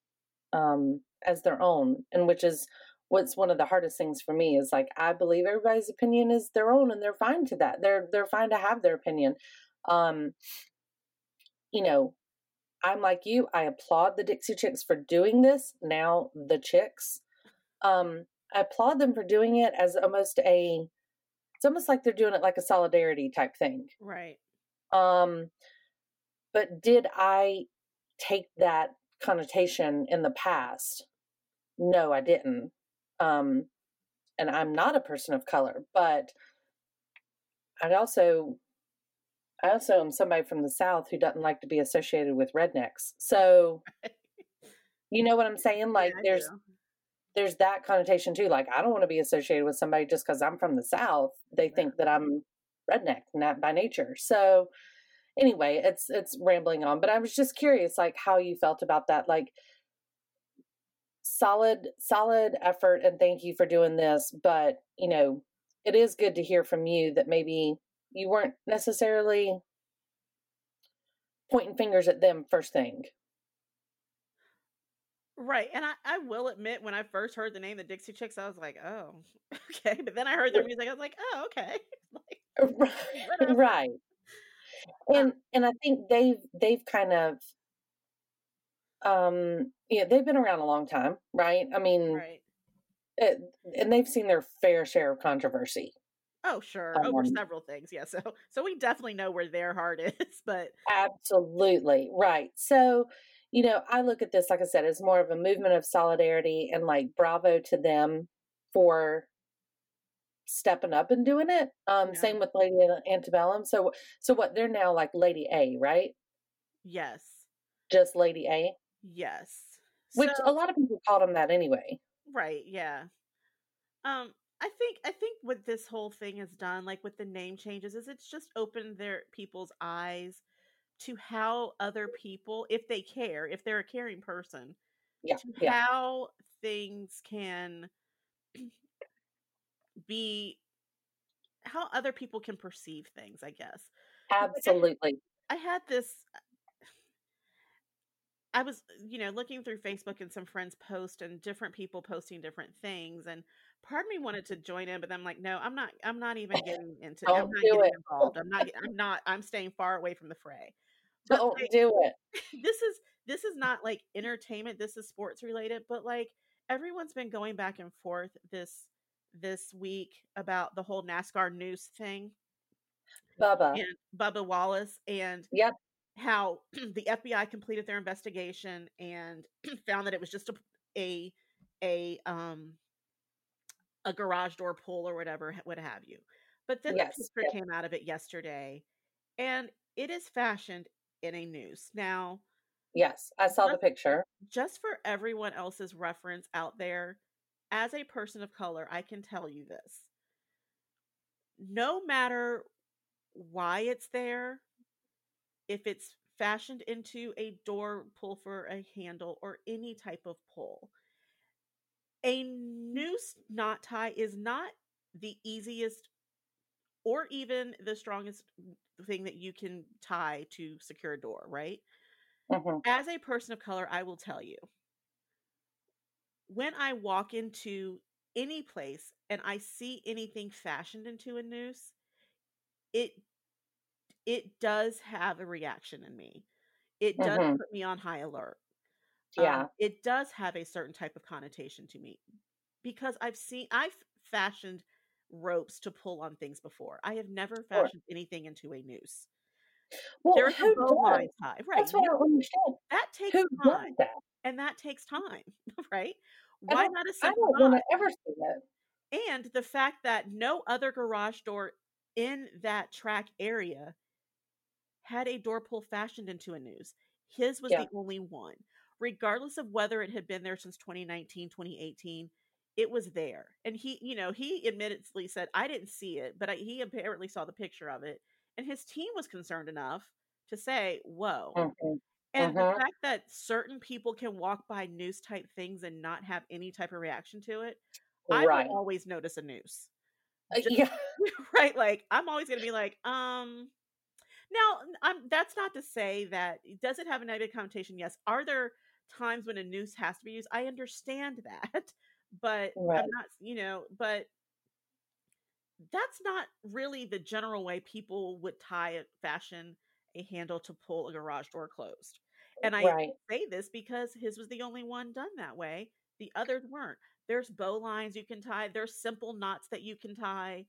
um, as their own, and which is what's one of the hardest things for me is like I believe everybody's opinion is their own, and they're fine to that. They're they're fine to have their opinion. Um, you know, I'm like you. I applaud the Dixie Chicks for doing this. Now the Chicks, um, I applaud them for doing it as almost a. It's almost like they're doing it like a solidarity type thing. right. Um, but did I take that connotation in the past? No, I didn't. Um, and I'm not a person of color, but I also, I also am somebody from the South who doesn't like to be associated with rednecks. So, [laughs] you know what I'm saying? Like, Yeah, there's do. there's that connotation too. Like, I don't want to be associated with somebody just because I'm from the South. They think that I'm redneck, not by nature. So, anyway, it's it's rambling on. But I was just curious, like, how you felt about that. Like, solid solid effort, and thank you for doing this. But you know, it is good to hear from you that maybe you weren't necessarily pointing fingers at them first thing. Right. And I, I will admit, when I first heard the name the Dixie Chicks, I was like, oh, [laughs] okay. But then I heard their music, I was like, oh, okay. [laughs] like, [laughs] right right and and i think they've they've kind of um yeah they've been around a long time right i mean right. it, and they've seen their fair share of controversy Oh, sure. Over Um, several things. Yeah. So, so we definitely know where their heart [laughs] is. But absolutely right so you know i look at this like i said as more of a movement of solidarity and like bravo to them for stepping up and doing it um Yeah. same with lady antebellum so so what they're now like lady a right yes. just lady a Yes. which So- a lot of people called them that anyway Right, yeah. Um, I think I think what this whole thing has done, like with the name changes, is it's just opened their people's eyes to how other people, if they care, if they're a caring person, yeah to yeah how things can be how other people can perceive things, I guess. absolutely I had this uh, I was, uh, you know, looking through Facebook and some friends post and different people posting different things and part of me wanted to join in but I'm like, no, I'm not I'm not even [laughs] getting into I'm Don't not do getting it. involved. I'm not I'm not I'm staying far away from the fray. But don't like, do it [laughs] this is this is not like entertainment, this is sports related, but like everyone's been going back and forth this this week about the whole NASCAR news thing bubba and Bubba Wallace and Yep. how [clears throat] the FBI completed their investigation and [clears throat] found that it was just a a a um a garage door pull or whatever what have you. But then Yes, the picture yep. came out of it yesterday and it is fashioned in a noose. Now, yes i saw the picture just for everyone else's reference out there, as a person of color, I can tell you this. No matter why it's there, if it's fashioned into a door pull for a handle or any type of pull, a noose knot tie is not the easiest or even the strongest thing that you can tie to secure a door, right? Mhm. As a person of color, I will tell you when I walk into any place and I see anything fashioned into a noose, it it does have a reaction in me. It does Mhm. put me on high alert. Yeah. Um, it does have a certain type of connotation to me because I've seen I've fashioned ropes to pull on things before. I have never Sure. fashioned anything into a noose. Well, There's who does? tie, right? That's what I understand. that takes Who time, does that? And that takes time, [laughs] right? Why not a I simple don't want to ever see it. And the fact that no other garage door in that track area had a door pull fashioned into a noose. His was Yeah. the only one. Regardless of whether it had been there since 2019, 2018, it was there. And he, you know, he admittedly said, I didn't see it, but I, he apparently saw the picture of it. And his team was concerned enough to say, whoa. Mhm. And the fact that certain people can walk by noose type things and not have any type of reaction to it, I Right. will always notice a noose. Uh, Just- yeah. [laughs] right? Like I'm always gonna be like, um. Now, I'm. That's not to say that does it have a negative connotation? Yes. Are there times when a noose has to be used? I understand that, [laughs] but Right. I'm not. You know, but that's not really the general way people would tie a fashion a handle to pull a garage door closed. And I right. say this because his was the only one done that way. The others weren't. There's bow lines you can tie. There's simple knots that you can tie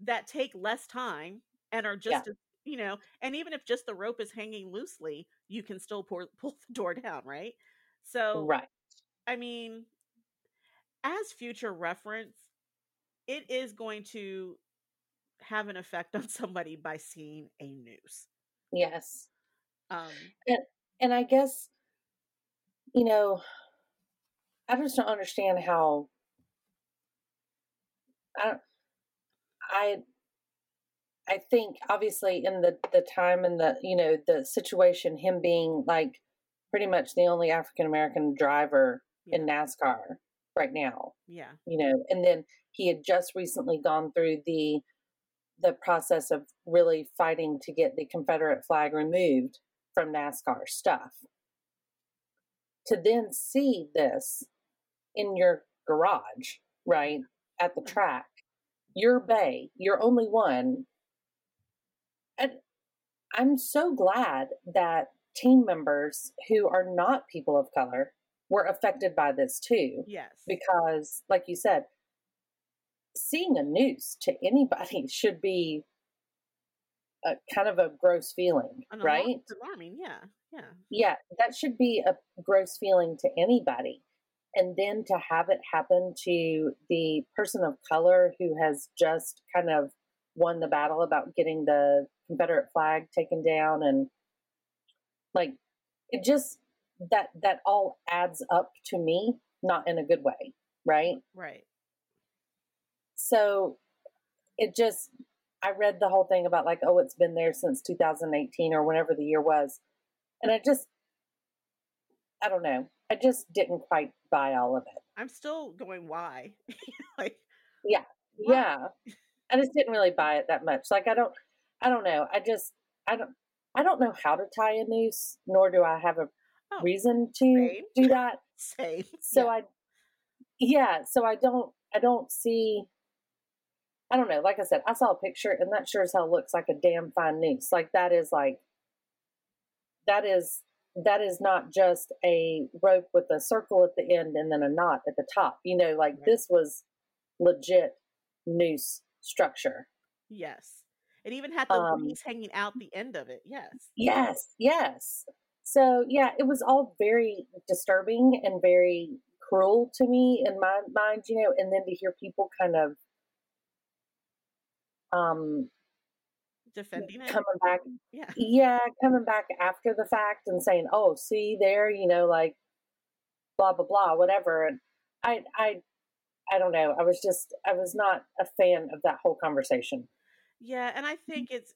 that take less time and are just as you know. And even if just the rope is hanging loosely, you can still pour, [laughs] pull the door down, right? So Right. I mean, as future reference, it is going to have an effect on somebody by seeing a noose. Yes. Um, And I guess, you know, I just don't understand how. I don't. I. I think obviously in the the time and the you know the situation, him being like pretty much the only African American driver in NASCAR right now, yeah, you know, and then he had just recently gone through the the process of really fighting to get the Confederate flag removed from NASCAR stuff. To then see this in your garage, right, at the mm-hmm. track, your bay, your only one. And I'm so glad that team members who are not people of color were affected by this too yes, because like you said seeing a noose to anybody [laughs] should be a kind of a gross feeling An right alarm- alarming. Yeah, yeah, yeah that should be a gross feeling to anybody and then to have it happen to the person of color who has just kind of won the battle about getting the confederate flag taken down and like it just that that all adds up to me not in a good way right right. So it just i read the whole thing about like oh it's been there since 2018 or whenever the year was and i just i don't know i just didn't quite buy all of it I'm still going. Why? [laughs] like, yeah why? yeah i just didn't really buy it that much like i don't i don't know i just i don't i don't know how to tie a noose nor do i have a Oh, reason to same. do that [laughs] Same. so yeah. i yeah so i don't i don't see i don't know like i said i saw a picture and that sure as hell looks like a damn fine noose like that is like that is that is not just a rope with a circle at the end and then a knot at the top you know like Right. this was legit noose structure Yes. It even had the Um, leaves hanging out the end of it. Yes. Yes, yes. So yeah, it was all very disturbing and very cruel to me in my mind, you know, and then to hear people kind of um Defending it. coming back Yeah. yeah, coming back after the fact and saying, "Oh, see there, you know, like blah blah blah, whatever." And I I I don't know. I was just I was not a fan of that whole conversation. Yeah, and I mm-hmm. think it's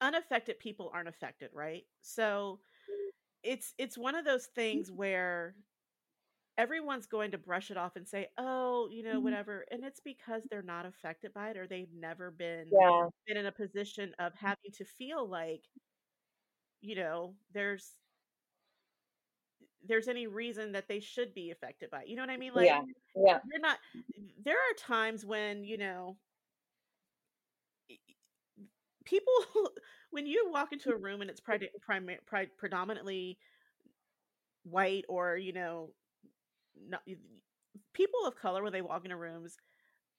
unaffected people aren't affected, right? So mm. it's it's one of those things mm-hmm. where everyone's going to brush it off and say, "Oh, you know, mm-hmm. whatever," and it's because they're not affected by it or they've never been Yeah. been in a position of mm-hmm. having to feel like, you know, there's there's any reason that they should be affected by it. You know what I mean? Like Yeah. Yeah. you're not there are times when, you know, people [laughs] when you walk into a room and it's mm-hmm. predi- primi- pri- predominantly white or you know not, people of color when they walk into rooms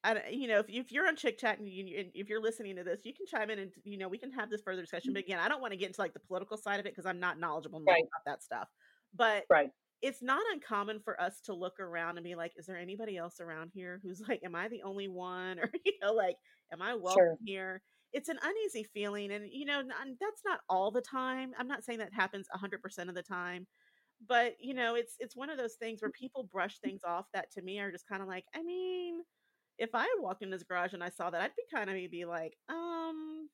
I, don't- uh, you know if, if you're on chick chat and you, and if you're listening to this you can chime in and you know we can have this further discussion but mm-hmm. again i don't want to get into like the political side of it because i'm not knowledgeable Right. about that stuff but Right. it's not uncommon for us to look around and be like is there anybody else around here who's like am i the only one [laughs] or you know like am i welcome Sure. here it's an uneasy feeling and you know that's not all the time i'm not saying that happens 100% of the time but you know it's it's one of those things where people brush things off that to me are just kind of like i mean if i walked in this garage and i saw that i'd be kind of maybe like um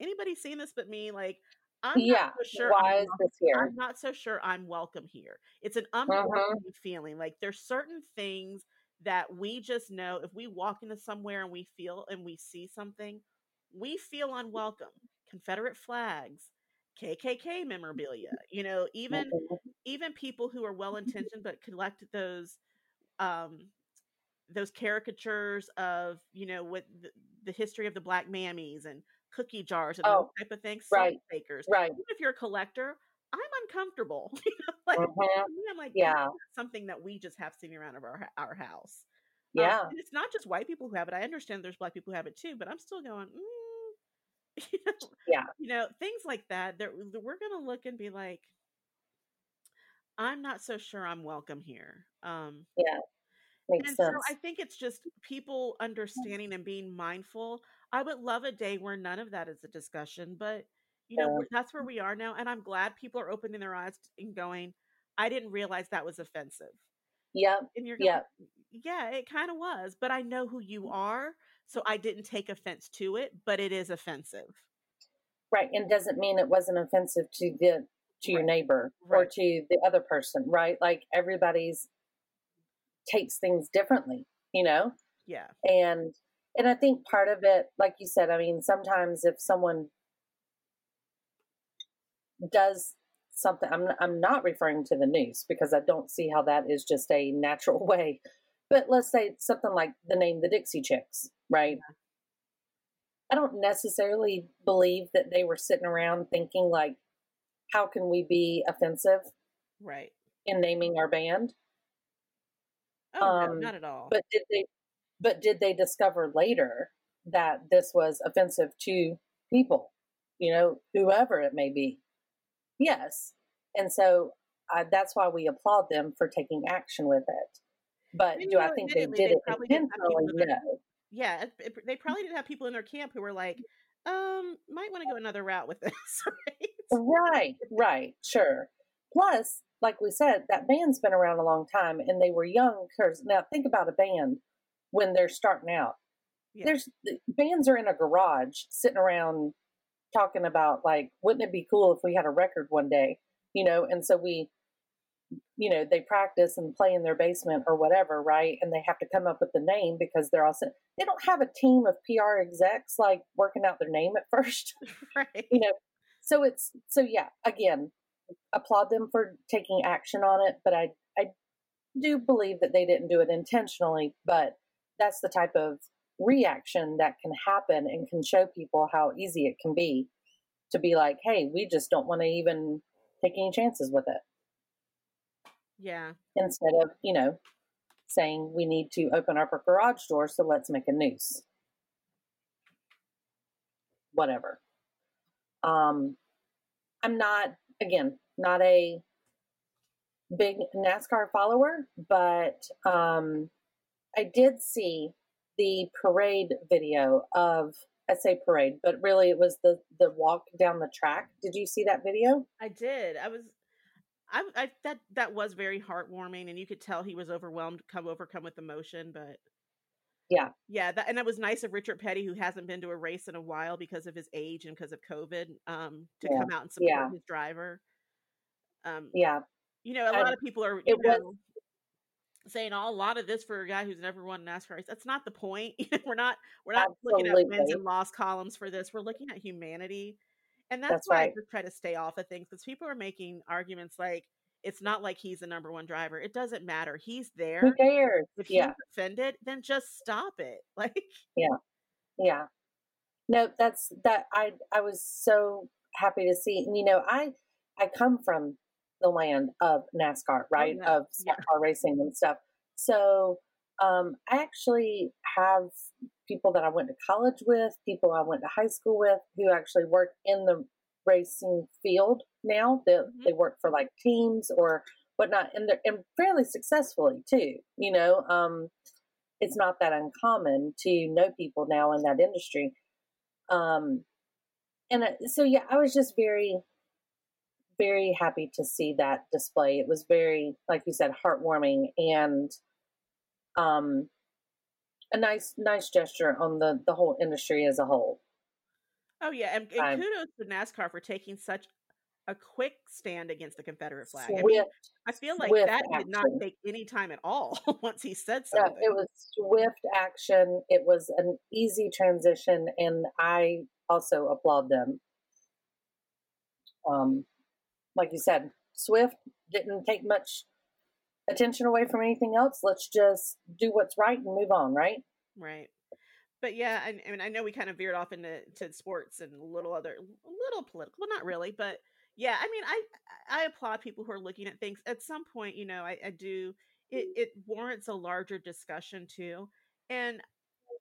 anybody seen this but me like i'm Yeah. not so sure Why I'm is this here? I'm not so sure I'm welcome here. It's an Mhm. unwelcoming feeling. Like there's certain things that we just know if we walk into somewhere and we feel and we see something, we feel unwelcome. Confederate flags, KKK memorabilia, you know, even even people who are well intentioned but collect those um those caricatures of you know with the, the history of the black mammies and cookie jars and those Oh, type of things right. bakers Right. even if you're a collector i'm uncomfortable [laughs] You know, like me, i'm like Yeah. Something that we just have sitting around of our our house Um, Yeah. and it's not just white people who have it i understand there's black people who have it too but i'm still going mm, [laughs] you know, Yeah. you know things like that that we're gonna look and be like i'm not so sure i'm welcome here um Yeah. Makes and sense. so I think it's just people understanding and being mindful. I would love a day where none of that is a discussion, but you know, Yeah. that's where we are now. And I'm glad people are opening their eyes and going, I didn't realize that was offensive. Yep. And you're going, Yep. yeah, it kind of was, but I know who you are. So I didn't take offense to it, but it is offensive. Right. And doesn't mean it wasn't offensive to the to your Right. neighbor or to the other person, right? Like everybody's takes things differently, you know? Yeah. and and i think part of it like you said i mean sometimes if someone does something i'm i'm not referring to the news because i don't see how that is just a natural [laughs] way but let's say something like the name the dixie chicks right? I don't necessarily believe that they were sitting around thinking like how can we be offensive Right. in naming our band? Oh, no, Um, not at all. but did they but did they discover later that this was offensive to people you know whoever it may be? Yes. And so uh, that's why we applaud them for taking action with it but do i think they did they it probably didn't have people intentionally their- no yeah, it, it- they probably didn't have people in their camp who were like, um, might want to go another route with this. [laughs] right? right right sure plus like we said that band's been around a long time and they were young. Cause now think about a band when they're starting out Yeah. there's the bands are in a garage sitting around talking about like wouldn't it be cool if we had a record one day you know and so we you know they practice and play in their basement or whatever right? And they have to come up with the name because they're all sit- they don't have a team of pr execs like working out their name at [laughs] first. [laughs] Right. you know so it's so yeah again applaud them for taking action on it but i i do believe that they didn't do it intentionally but that's the type of reaction that can happen and can show people how easy it can be to be like hey we just don't want to even take any chances with it Yeah. instead of you know saying we need to open up our garage door so let's make a noose whatever um i'm not again not a big nascar follower but um i did see the parade video of i say parade but really it was the the walk down the track did you see that video I did. I was I, I that that was very heartwarming, and you could tell he was overwhelmed, come overcome with emotion. But Yeah. yeah, that, and that was nice of Richard Petty, who hasn't been to a race in a while because of his age and because of COVID, um, to Yeah. come out and support Yeah. his driver. Um, Yeah. you know, a lot of people are, you it was- know, saying oh, a lot of this for a guy who's never won NASCAR race. That's not the point. [laughs] we're not we're not looking at wins and loss columns for this. We're looking at humanity, and that's, That's why right. I just try to stay off of things because people are making arguments like it's not like he's the number one driver. It doesn't matter. He's there. Who cares? If Yeah. he's offended, then just stop it. [laughs] Like Yeah. Yeah. No, that's that I I was so happy to see. And you know, I I come from the land of NASCAR, right? yeah. Of Yeah. car racing and stuff. So um I actually have people that I went to college with, people I went to high school with who actually work in the racing field now. They Mhm. they work for like teams or whatnot and they're and fairly successfully too. You know, um it's not that uncommon to know people now in that industry. Um, and uh, so, yeah, I was just very, very happy to see that display. It was very, like you said, heartwarming and um, a nice, nice gesture on the the whole industry as a whole. oh yeah, and, and I'm- kudos to NASCAR for taking such a quick stand against the Confederate flag. I mean, I feel like swift that did not take any time at all [laughs] once he said Yeah, something. it was swift action. It was an easy transition, and I also applaud them. Um, like you said, swift didn't take much attention away from anything else. Let's just do what's right and move on, right? Right. But yeah, I, I mean, I know we kind of veered off into to sports and a little other, a little political. Well, not really, but yeah, I mean, I I applaud people who are looking at things. At some point, you know, I, I do. It it warrants a larger discussion too, and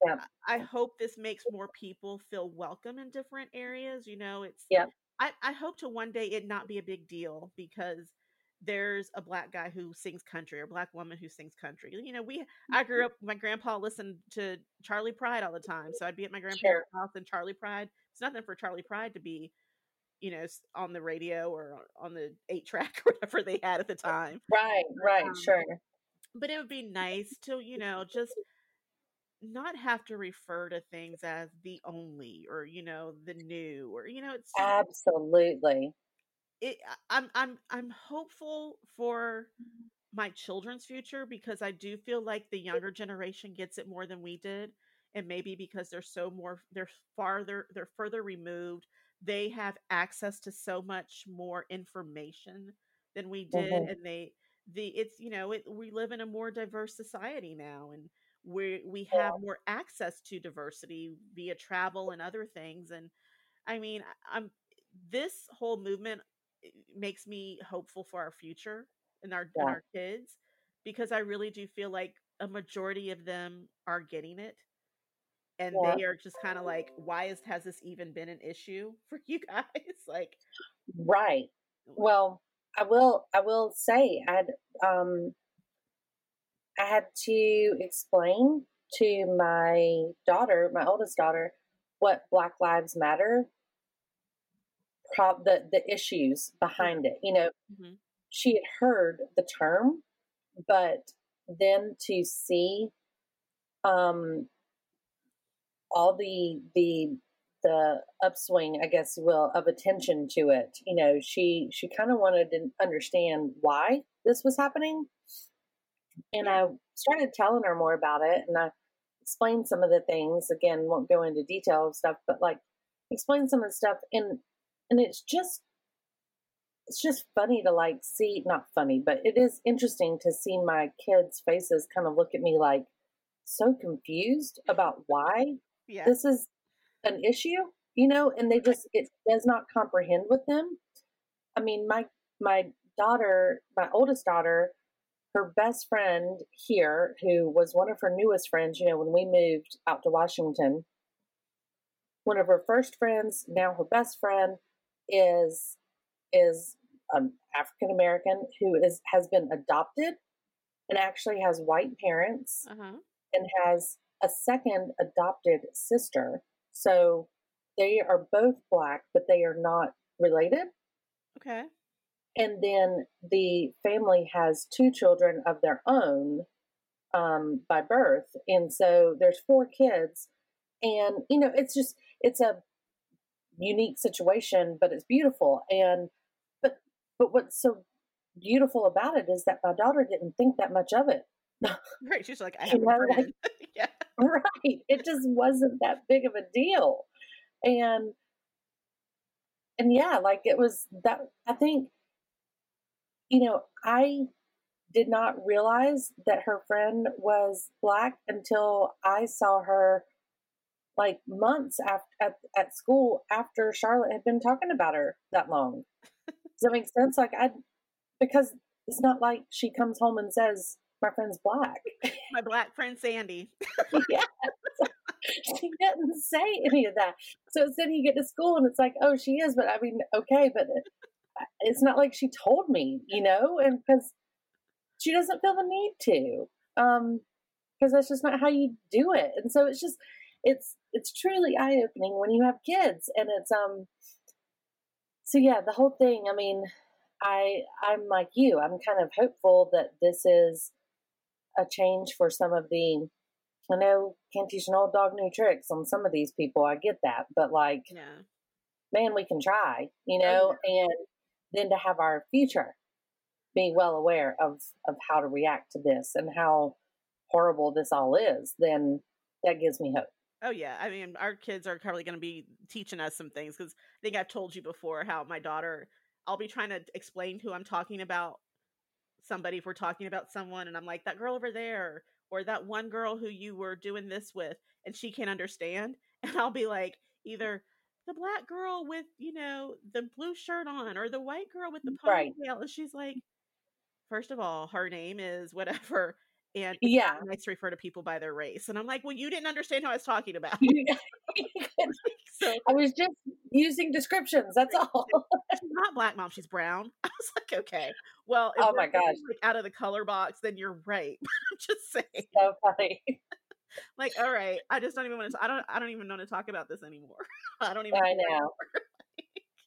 Yeah. I I hope this makes more people feel welcome in different areas. You know, it's Yeah. I I hope to one day it not be a big deal because there's a black guy who sings country or black woman who sings country. You know, we I grew up my grandpa listened to Charley Pride all the time. So I'd be at my grandparents' house and Charley Pride. It's nothing for Charley Pride to be, you know, on the radio or on the eight track [laughs] or whatever they had at the time. Right, right, Um, sure. But it would be nice to, you know, just not have to refer to things as the only or, you know, the new or, you know, it's Absolutely. It I'm I'm I'm hopeful for my children's future because I do feel like the younger generation gets it more than we did and maybe because they're so more they're farther they're further removed they have access to so much more information than we did Mhm. and they the it's you know it, we live in a more diverse society now and we we have more access to diversity via travel and other things and i mean i'm this whole movement makes me hopeful for our future and our and our kids because I really do feel like a majority of them are getting it and Yeah. they are just kind of like why is has this even been an issue [laughs] for you guys like Right. Well, I will. I will say, I had um, I had to explain to my daughter, my oldest daughter, what Black Lives Matter, prob the the issues behind it. You know, Mhm. she had heard the term, but then to see um all the the the upswing, I guess will, of attention to it. You know, she she kind of wanted to understand why this was happening, and I started telling her more about it, and I explained some of the things. Again, won't go into detail of stuff, but like explain some of the stuff, and and it's just it's just funny to like see not funny, but it is interesting to see my kids' faces kind of look at me like so confused about why yeah. this is an issue you know and they just it does not comprehend with them. I mean my my daughter my oldest daughter her best friend here who was one of her newest friends you know when we moved out to washington one of her first friends now her best friend is is an african american who is has been adopted and actually has white parents uh-huh and has a second adopted sister. So they are both black, but they are not related. okay and then the family has two children of their own um, by birth, and so there's four kids, and you know it's just it's a unique situation, but it's beautiful, and but but what's so beautiful about it is that my daughter didn't think that much of it. [laughs] Right. She's like, I have a know, like- [laughs] yeah. [laughs] right it just wasn't that big of a deal and and yeah like it was that i think you know i did not realize that her friend was black until i saw her like months after at, at school after charlotte had been talking about her that long [laughs] does that make sense like i because it's not like she comes home and says my friend's black [laughs] My black friend Sandy. [laughs] yeah. she didn't say any of that. So instead, you get to school and it's like, oh, she is, but I mean, okay, but it's not like she told me, you know, and because she doesn't feel the need to, um, because that's just not how you do it. And so it's just, it's it's truly eye opening when you have kids, and it's um. So yeah, the whole thing. I mean, I I'm like you. I'm kind of hopeful that this is a change for some of the I know can't teach an old dog new tricks on some of these people. I get that, but like, Yeah. man, we can try, you know, and then to have our future be well aware of of how to react to this and how horrible this all is, then that gives me hope. Oh yeah, I mean, our kids are probably going to be teaching us some things because I think I've told you before how my daughter, I'll be trying to explain who I'm talking about, somebody if we're talking about someone, and I'm like that girl over there, or that one girl who you were doing this with, and she can't understand, [laughs] and I'll be like either the black girl with you know the blue shirt on, or the white girl with the ponytail, Right. and she's like, first of all, her name is whatever. And Yeah. not nice to refer to people by their race. And I'm like, well, you didn't understand who I was talking about. [laughs] [laughs] [laughs] so I was just using descriptions. That's all. she's not black mom, she's brown. I was like, okay, well, if Oh my gosh. like out of the color box, then you're right. I'm just saying, so funny. like, all right, I just don't even want to. I don't. I don't even want to talk about this anymore. I don't even. I know.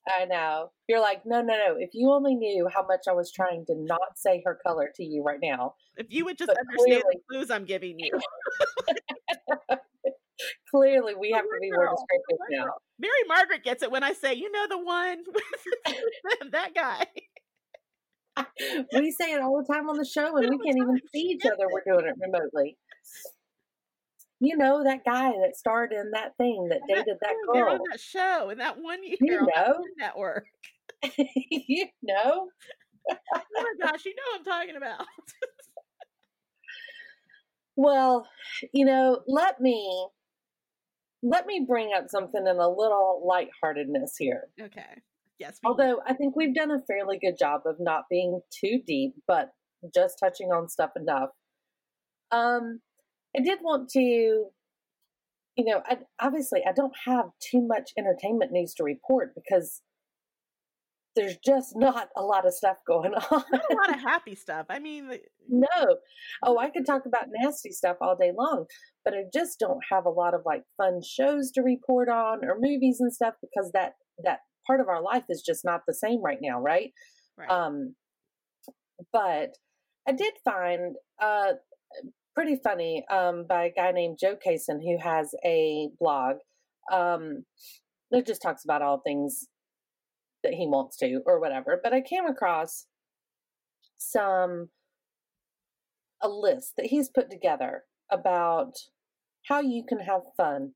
I know. You're like, no, no, no. If you only knew how much I was trying to not say her color to you right now, If you would just But understand clearly- the clues I'm giving you, [laughs] clearly we have to be more descriptive now. Mary Margaret gets it when I say, you know, the one, [laughs] that guy. [laughs] we say it all the time on the show and we can't even see each other. We're doing it remotely. You know that guy that starred in that thing that dated that girl. on that show in that one [laughs] year You know. network. [laughs] you know. Oh my gosh, you know what I'm talking about. Well, you know, let me let me bring up something in a little lightheartedness here. okay. Yes. Although I think we've done a fairly good job of not being too deep, but just touching on stuff enough. Um, I did want to, you know, I, obviously I don't have too much entertainment news to report because there's just not a lot of stuff going [laughs] on. not a lot of happy stuff. I mean, no. Oh, I could talk about nasty stuff all day long, but I just don't have a lot of like fun shows to report on or movies and stuff because that that part of our life is just not the same right now, right? right. Um, but I did find uh, pretty funny um, by a guy named Joe Kaysen who has a blog um, that just talks about all things that he wants to or whatever. But I came across some a list that he's put together about how you can have fun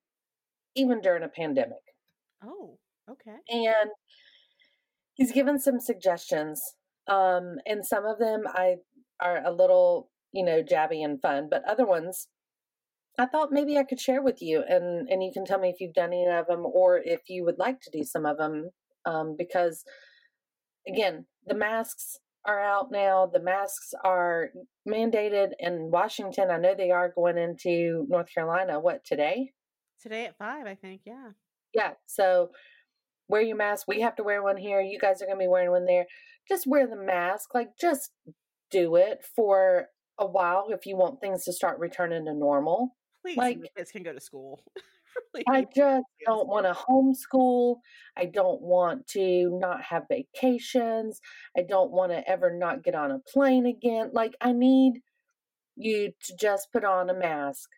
even during a pandemic oh, okay. and he's given some suggestions um and some of them i are a little you know jabby and fun but other ones i thought maybe i could share with you and and you can tell me if you've done any of them or if you would like to do some of them um because again the masks are out now the masks are mandated in washington i know they are going into north carolina what today Today at five, I think. Yeah. yeah. So wear your mask. We have to wear one here. You guys are going to be wearing one there. Just wear the mask. Like, just do it for a while if you want things to start returning to normal. Please, Like- kids can go to school. [laughs] Really, I just don't want to homeschool. I don't want to not have vacations. I don't want to ever not get on a plane again. Like, I need you to just put on a mask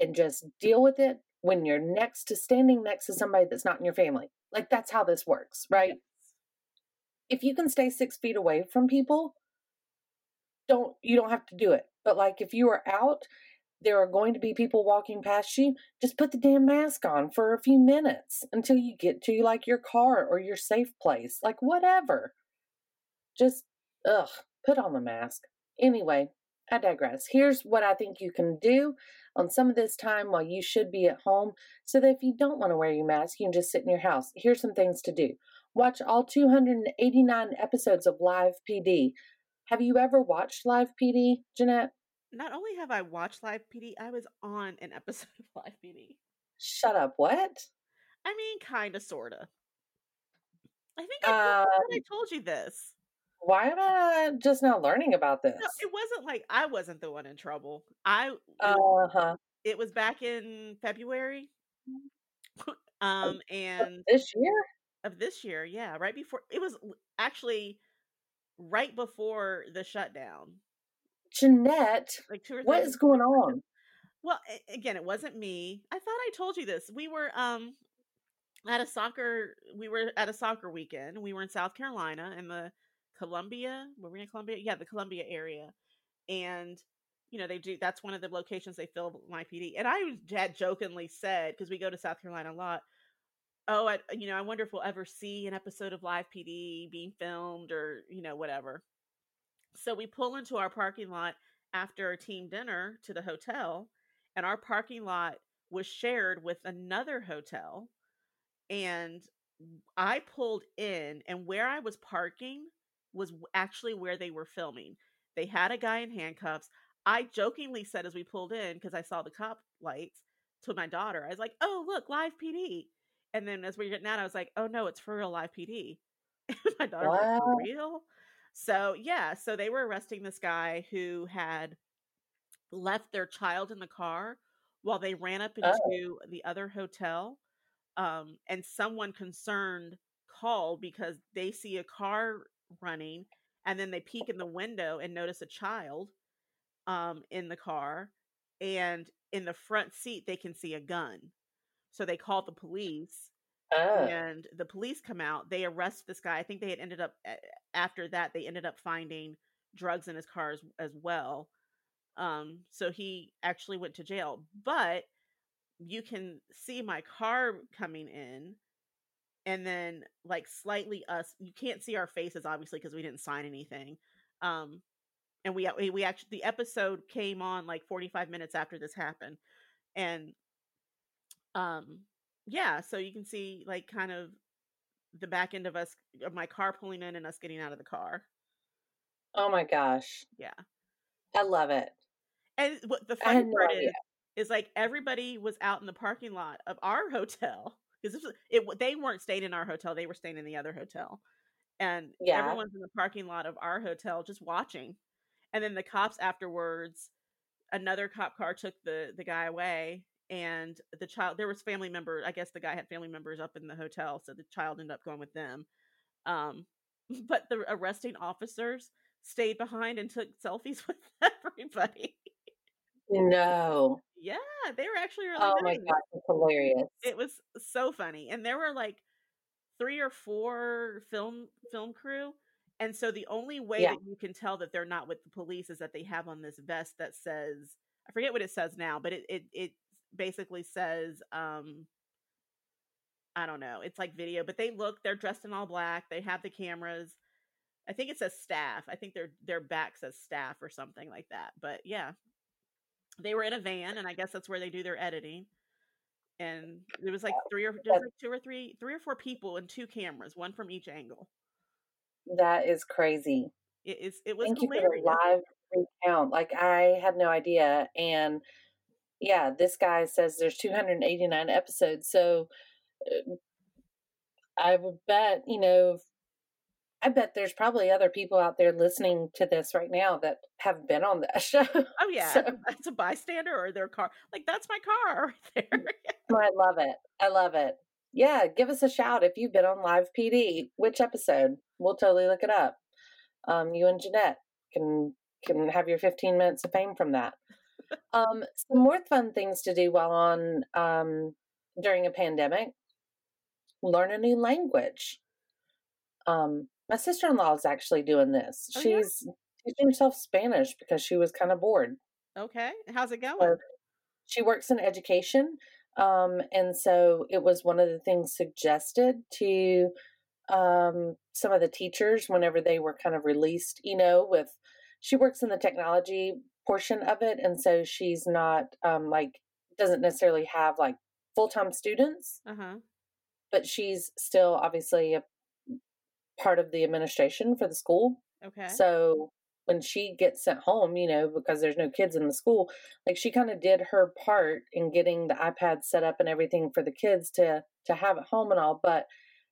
and just deal with it when you're next to standing next to somebody that's not in your family. Like, that's how this works, right? If you can stay six feet away from people, don't you don't have to do it. But like if you are out there are going to be people walking past you, just put the damn mask on for a few minutes until you get to like your car or your safe place, like whatever. Just ugh, put on the mask. Anyway, I digress. Here's what I think you can do on some of this time while you should be at home so that if you don't want to wear your mask, you can just sit in your house. Here's some things to do. Watch all 289 episodes of Live PD. Have you ever watched Live PD, Janette? Not only have I watched Live PD, I was on an episode of Live PD. Shut up. What? I mean, kind of, sort of. I think I, Uh, told, I told you this. why am I just now learning about this? No, it wasn't like I wasn't the one in trouble. I Uh huh. it was back in February, um, and This year? of this year. Yeah, right before it was actually right before the shutdown, Janette, like two or what weeks going on? Well, again, it wasn't me. I thought I told you this. We were um at a soccer we were at a soccer weekend. We were in South Carolina in the Columbia, were we in Columbia? Yeah, the Columbia area. And you know, they do that's one of the locations they film my PD. And I had jokingly said because we go to South Carolina a lot, oh, I, you know, I wonder if we'll ever see an episode of Live PD being filmed or, you know, whatever. So we pull into our parking lot after a team dinner to the hotel, and our parking lot was shared with another hotel. And I pulled in, and where I was parking was actually where they were filming. They had a guy in handcuffs. I jokingly said as we pulled in, because I saw the cop lights, to my daughter, I was like, oh, look, live PD. And then as we we're getting out, I was like, oh, no, it's for real live PD. [laughs] My daughter was like, for real? So, yeah, so they were arresting this guy who had left their child in the car while they ran up Oh. into the other hotel. Um, and someone concerned called because they see a car running and then they peek in the window and notice a child um, in the car. And in the front seat, they can see a gun. So they called the police Oh. and the police come out they arrest this guy i think they had ended up after that they ended up finding drugs in his car as, as well um so he actually went to jail but you can see my car coming in and then like slightly us you can't see our faces obviously because we didn't sign anything um and we we we actually the episode came on like 45 minutes after this happened and um yeah so you can see like kind of the back end of us of my car pulling in and us getting out of the car Oh my gosh. yeah I love it. and what the funny part is is like everybody was out in the parking lot of our [laughs] hotel because it wa- they weren't staying in our hotel they were staying in the other hotel and Yeah. everyone's in the parking lot of our hotel just watching and then the cops afterwards another cop car took the the guy away and the child there was family member i guess the guy had family members up in the hotel so the child ended up going with them um [laughs] but the arresting officers stayed behind and took selfies [laughs] with everybody No. yeah they were actually really Oh my gosh, it's hilarious. it was so funny and there were like three or four film film crew and so the only way Yeah. that you can tell that they're not with the police is that they have on this vest that says i forget what it says now but it it, it basically says um i don't know it's like video but they look they're dressed in all black they have the cameras i think it says staff i think their their back says staff or something like that but yeah they were in a van and i guess that's where they do their editing and it was like three or like two or three three or four people and two cameras one from each angle That is crazy. it is it was Thank you for hilarious the live recount. Like I had no idea. And yeah, this guy says there's 289 episodes. So uh, I would bet, you know, I bet there's probably other people out there listening to this right now that have been on that [laughs] show. Oh yeah, So- [laughs] that's a bystander or their car. Like that's my car right [laughs] there. I love it. I love it. Yeah, give us a shout if you've been on Live PD. Which episode? We'll totally look it up. Um, you and Janette can can have your 15 minutes of fame from that. Um, some more fun things to do while on um, during a pandemic. Learn a new language. Um, my sister in law is actually doing this. Oh, yeah? She's teaching herself Spanish because she was kind of bored. okay, how's it going? So she works in education. Um, and so it was one of the things suggested to um, some of the teachers whenever they were kind of released, you know, with she works in the technology portion of it. And so she's not um, like, doesn't necessarily have like full time students, Uh huh. but she's still obviously a part of the administration for the school. Okay. So when she gets sent home, you know, because there's no kids in the school, like she kind of did her part in getting the iPad set up and everything for the kids to to have at home and all. But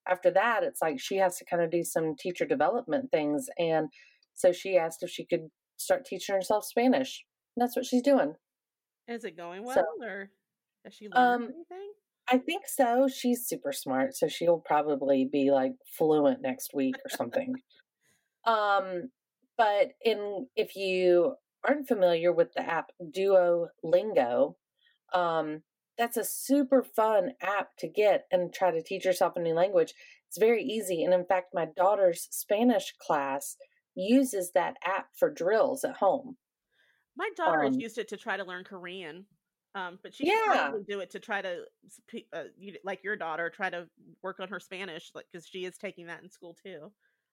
after that, it's like she has to kind of do some teacher development things, and so she asked if she could start teaching herself Spanish. That's what she's doing. Is it going well, so- or has she learned Um, anything? I think so. She's super smart, so she'll probably be like fluent next week or something. [laughs] um, but in if you aren't familiar with the app Duolingo, um, that's a super fun app to get and try to teach yourself a new language. It's very easy, and in fact, my daughter's Spanish class uses that app for drills at home. My daughter has um, used it to try to learn Korean, um, but she Yeah. probably do it to try to, uh, you, like your daughter, try to work on her Spanish, like because she is taking that in school too.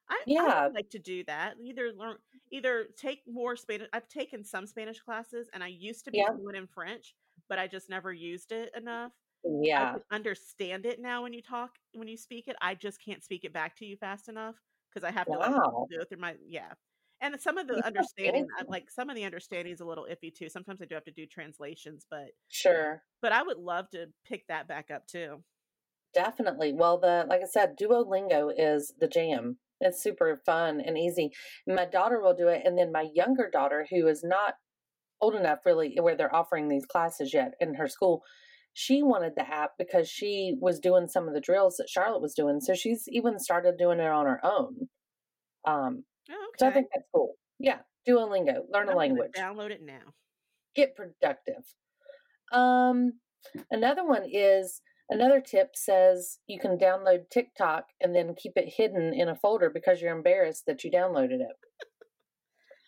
I, I Yeah. would like to do that. Either learn, either take more Spanish. I've taken some Spanish classes, and I used to be Yeah. fluent in French, but I just never used it enough. Yeah, can understand it now when you talk, when you speak it. I just can't speak it back to you fast enough because I have to like, Wow. go through my yeah. And some of the Yeah, understanding, I- amazing. like some of the understanding is a little iffy too. Sometimes I do have to do translations, but sure. but I would love to pick that back up too. Definitely. Well, the like I said, Duolingo is the jam. It's super fun and easy. My daughter will do it, and then my younger daughter, who is not old enough really where they're offering these classes yet in her school, she wanted the app because she was doing some of the drills that Charlotte was doing. So she's even started doing it on her own. Um, Oh, so I think that's cool. Yeah, Duolingo, learn a I'm gonna language Download it now. get productive. Um, another one is another tip says you can download TikTok and then keep it hidden in a folder because you're embarrassed that you downloaded it.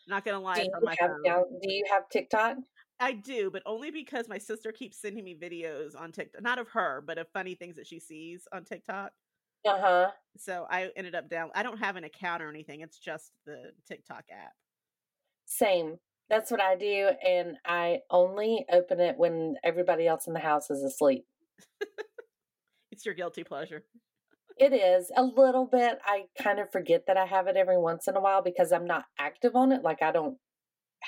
Not gonna lie, Do you on my have down, Do you have TikTok? I do, but only because my sister keeps sending me videos on TikTok, not of her, but of funny things that she sees on TikTok. Uh huh. So I ended up down. I don't have an account or anything. It's just the TikTok app. Same. That's what I do, and I only open it when everybody else in the house is asleep. [laughs] It's your guilty pleasure. It is a little bit. I kind of forget that I have it every once in a while because I'm not active on it. Like I don't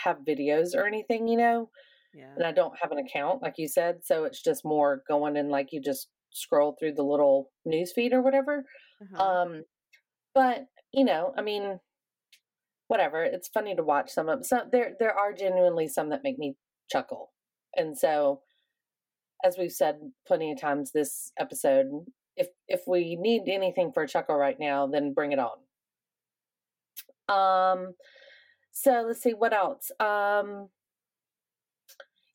have videos or anything, you know. Yeah. and I don't have an account, like you said. So it's just more going and like you just scroll through the little news feed or whatever. Uh-huh. Um, but you know, I mean, whatever. It's funny to watch some of some. There, there are genuinely some that make me chuckle, and so as we've said plenty of times this episode, if if we need anything for a chuckle right now, then bring it on. Um, so let's see what else. Um,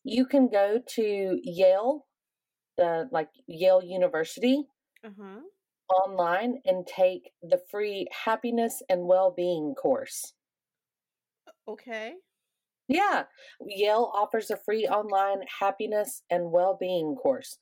you can go to Yale, the like Yale University uh-huh. online and take the free happiness and well-being course. Okay. Yeah, Yale offers a free online happiness and well-being course.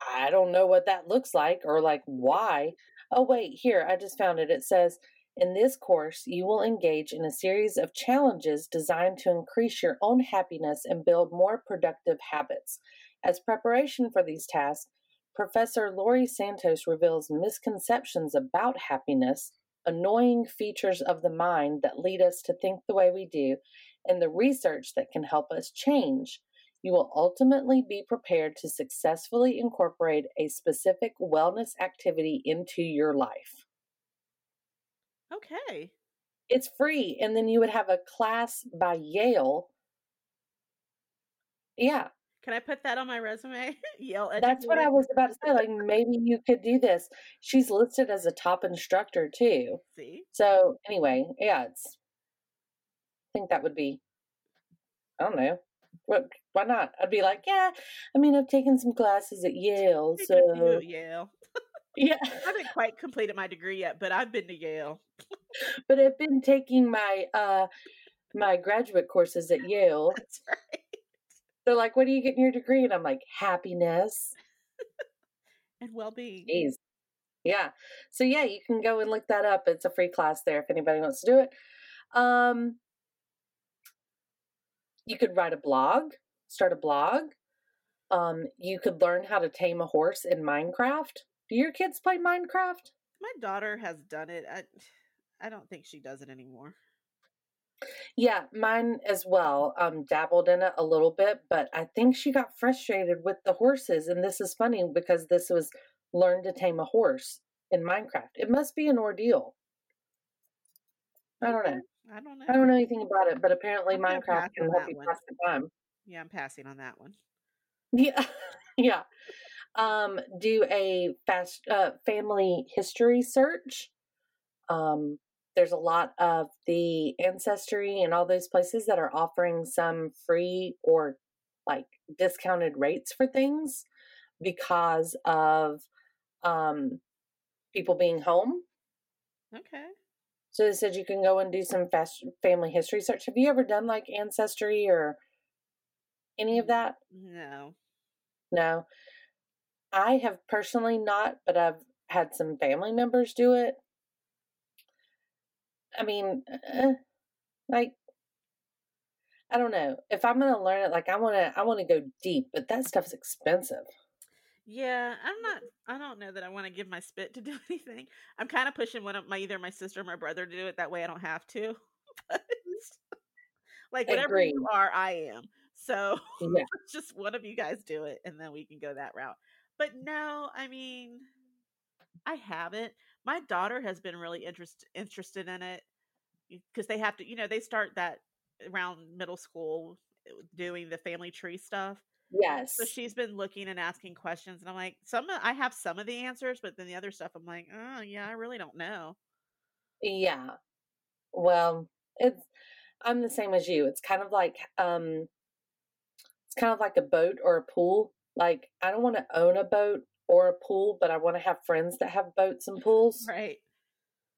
I don't know what that looks like or like why. Oh wait, here, I just found it. It says in this course, you will engage in a series of challenges designed to increase your own happiness and build more productive habits. As preparation for these tasks, Professor Laurie Santos reveals misconceptions about happiness, annoying features of the mind that lead us to think the way we do, and the research that can help us change. You will ultimately be prepared to successfully incorporate a specific wellness activity into your life. Okay. It's free. And then you would have a class by Yale. Yeah, Can I put that on my resume? [laughs] Yale that's what I was about to say. Like, maybe you could do this. She's listed as a top instructor too. See? So, anyway, yeah, it's, I think that would be, I don't know. What, why not? I'd be like, yeah, I mean, I've taken some classes at Yale. Hey, good for you, So, Yale. [laughs] yeah. I haven't quite completed my degree yet, but I've been to Yale. but I've been taking my uh my graduate courses at Yale. That's right. They're like, "What are you getting your degree?" And I'm like, "Happiness." And well being. Jeez. Yeah. So yeah, you can go and look that up. It's a free class there if anybody wants to do it. Um you could write a blog, start a blog. Um you could learn how to tame a horse in Minecraft. Do your kids play Minecraft? My daughter has done it. I, I don't think she does it anymore. Yeah, mine as well. Um, dabbled in it a little bit, but I think she got frustrated with the horses. And this is funny because this was learn to tame a horse in Minecraft. It must be an ordeal. I don't know. I don't know. I don't know anything about it, but apparently I'm Minecraft can help you pass the time. Yeah, I'm passing on that one. Yeah, [laughs] yeah. Um, do a fast uh, family history search. Um, there's a lot of the ancestry and all those places that are offering some free or like discounted rates for things because of um, people being home. Okay. So they said you can go and do some fast family history search. Have you ever done like ancestry or any of that? No. No. I have personally not, but I've had some family members do it. I mean, uh, like I don't know. If I'm going to learn it like I want to I want to go deep, but that stuff's expensive. Yeah, I'm not. I don't know that I want to give my spit to do [laughs] anything. I'm kind of pushing one of my either my sister or my brother to do it. That way, I don't have to. [laughs] But, like whatever Agreed. you are, I am. So Yeah. [laughs] just one of you guys do it, and then we can go that route. But no, I mean, I haven't. My daughter has been really interest, interested in it because they have to, you know, they start that around middle school uh, doing the family tree stuff. Yes. So she's been looking and asking questions, and I'm like, some I have some of the answers, but then the other stuff, I'm like, oh yeah, I really don't know. Yeah. Well, it's I'm the same as you. It's kind of like um it's kind of like a boat or a pool. Like I don't want to own a boat or a pool, but I want to have friends that have boats and pools. Right?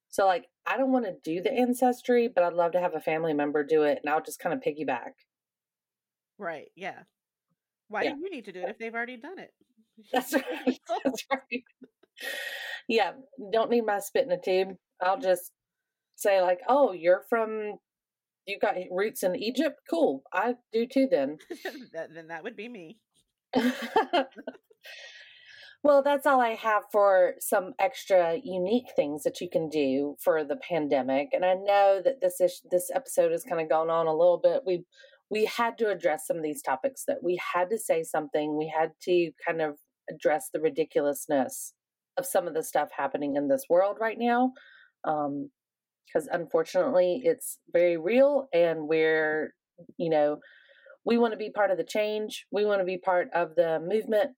So like I don't want to do the ancestry, but I'd love to have a family member do it and I'll just kind of piggyback. Right? Yeah. Why Yeah. do you need to do it if they've already done it? [laughs] That's right. [laughs] That's right. Yeah, don't need my spit in a tube. I'll just say like, "Oh, you're from you got roots in Egypt? Cool. I do too then." [laughs] then that would be me. [laughs] well, that's all I have for some extra unique things that you can do for the pandemic. And I know that this is this episode has kind of gone on a little bit. We we had to address some of these topics that we had to say something. We had to kind of address the ridiculousness of some of the stuff happening in this world right now. Um because unfortunately it's very real and we're you know we want to be part of the change. We want to be part of the movement.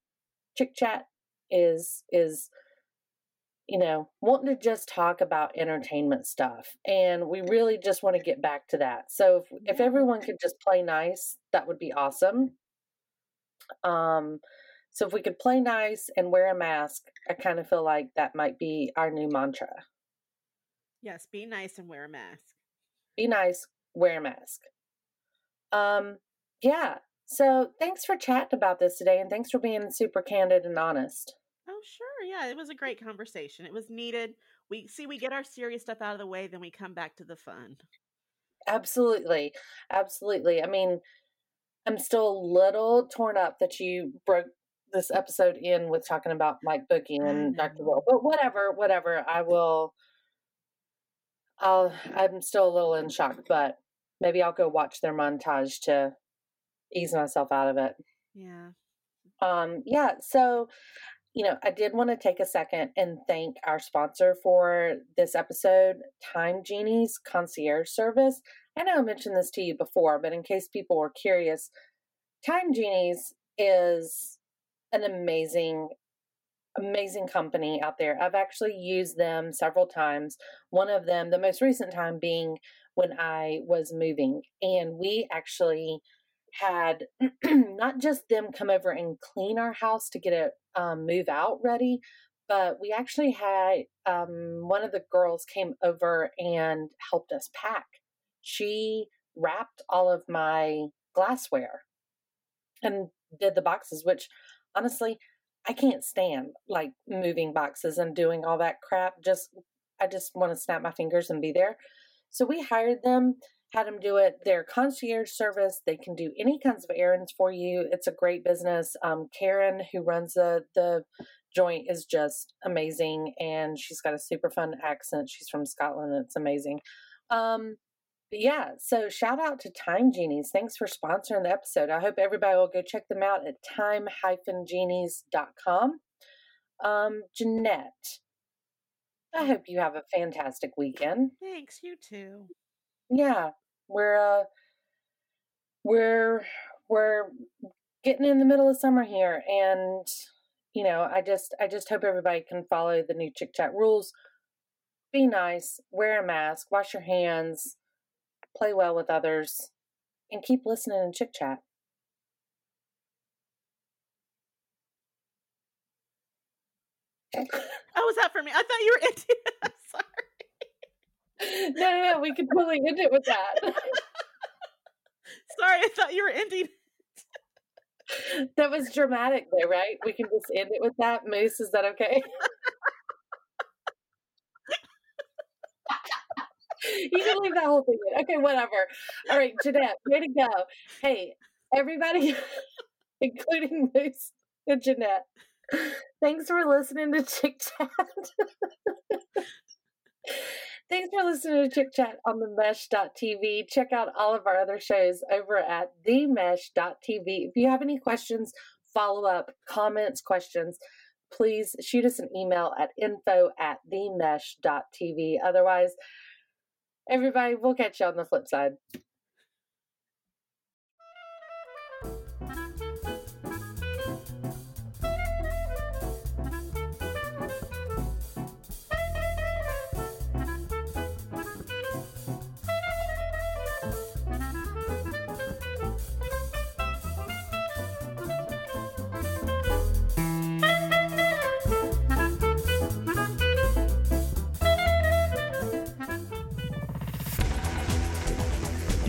Chick chat is is you know wanting to just talk about entertainment stuff and we really just want to get back to that. So if, if everyone could just play nice that would be awesome. Um so if we could play nice and wear a mask i kind of feel like that might be our new mantra. Yes, be nice and wear a mask. be nice, wear a mask. Um, yeah. So thanks for chatting about this today and thanks for being super candid and honest. Oh, sure. Yeah, it was a great conversation. It was needed. We see we get our serious stuff out of the way, then we come back to the fun. Absolutely. Absolutely. I mean, I'm still a little torn up that you broke this episode in with talking about Mike Boogie I and Dr. Will. But whatever, whatever. I will I'll I'm still a little in shock, but maybe I'll go watch their montage to ease myself out of it. Yeah. um yeah so you know, I did want to take a second and thank our sponsor for this episode, Time Genies Concierge Service. I know I mentioned this to you before, but in case people were curious, Time Genies is an amazing, amazing company out there. I've actually used them several times. One of them, the most recent time being when I was moving, and we actually had [clears throat] not just them come over and clean our house to get it um, move out ready, but we actually had um, one of the girls came over and helped us pack. She wrapped all of my glassware and did the boxes, which honestly, I can't stand like moving boxes and doing all that crap. Just, I just want to snap my fingers and be there. So we hired them had them do it. Their concierge service, they can do any kinds of errands for you. It's a great business. Um, Karen, who runs the the joint, is just amazing, and she's got a super fun accent. She's from Scotland, and it's amazing. Um, but yeah, so shout out to Time Genies. Thanks for sponsoring the episode. I hope everybody will go check them out at time-genies.com. Um, Janette, I hope you have a fantastic weekend. Thanks, you too. Yeah, we're uh we're we're getting in the middle of summer here and you know i just i just hope everybody can follow the new chick chat rules. Be nice wear a mask wash your hands play well with others and keep listening to chick chat. Oh was that for me? I thought you were [laughs] into no, no, no, we could totally end it with that. Sorry, I thought you were ending. that was dramatic, though, right? We can just end it with that. Moose, is that okay? you can leave that whole thing in. Okay, whatever. All right, Janette, way to go. Hey, everybody, [laughs] including Moose and Janette, thanks for listening to Chick Chat. [laughs] Thanks for listening to Chick Chat on the mesh.tv. Check out all of our other shows over at themesh.tv. If you have any questions, follow up, comments, questions, please shoot us an email at info at themesh.tv. Otherwise, everybody, we'll catch you on the flip side.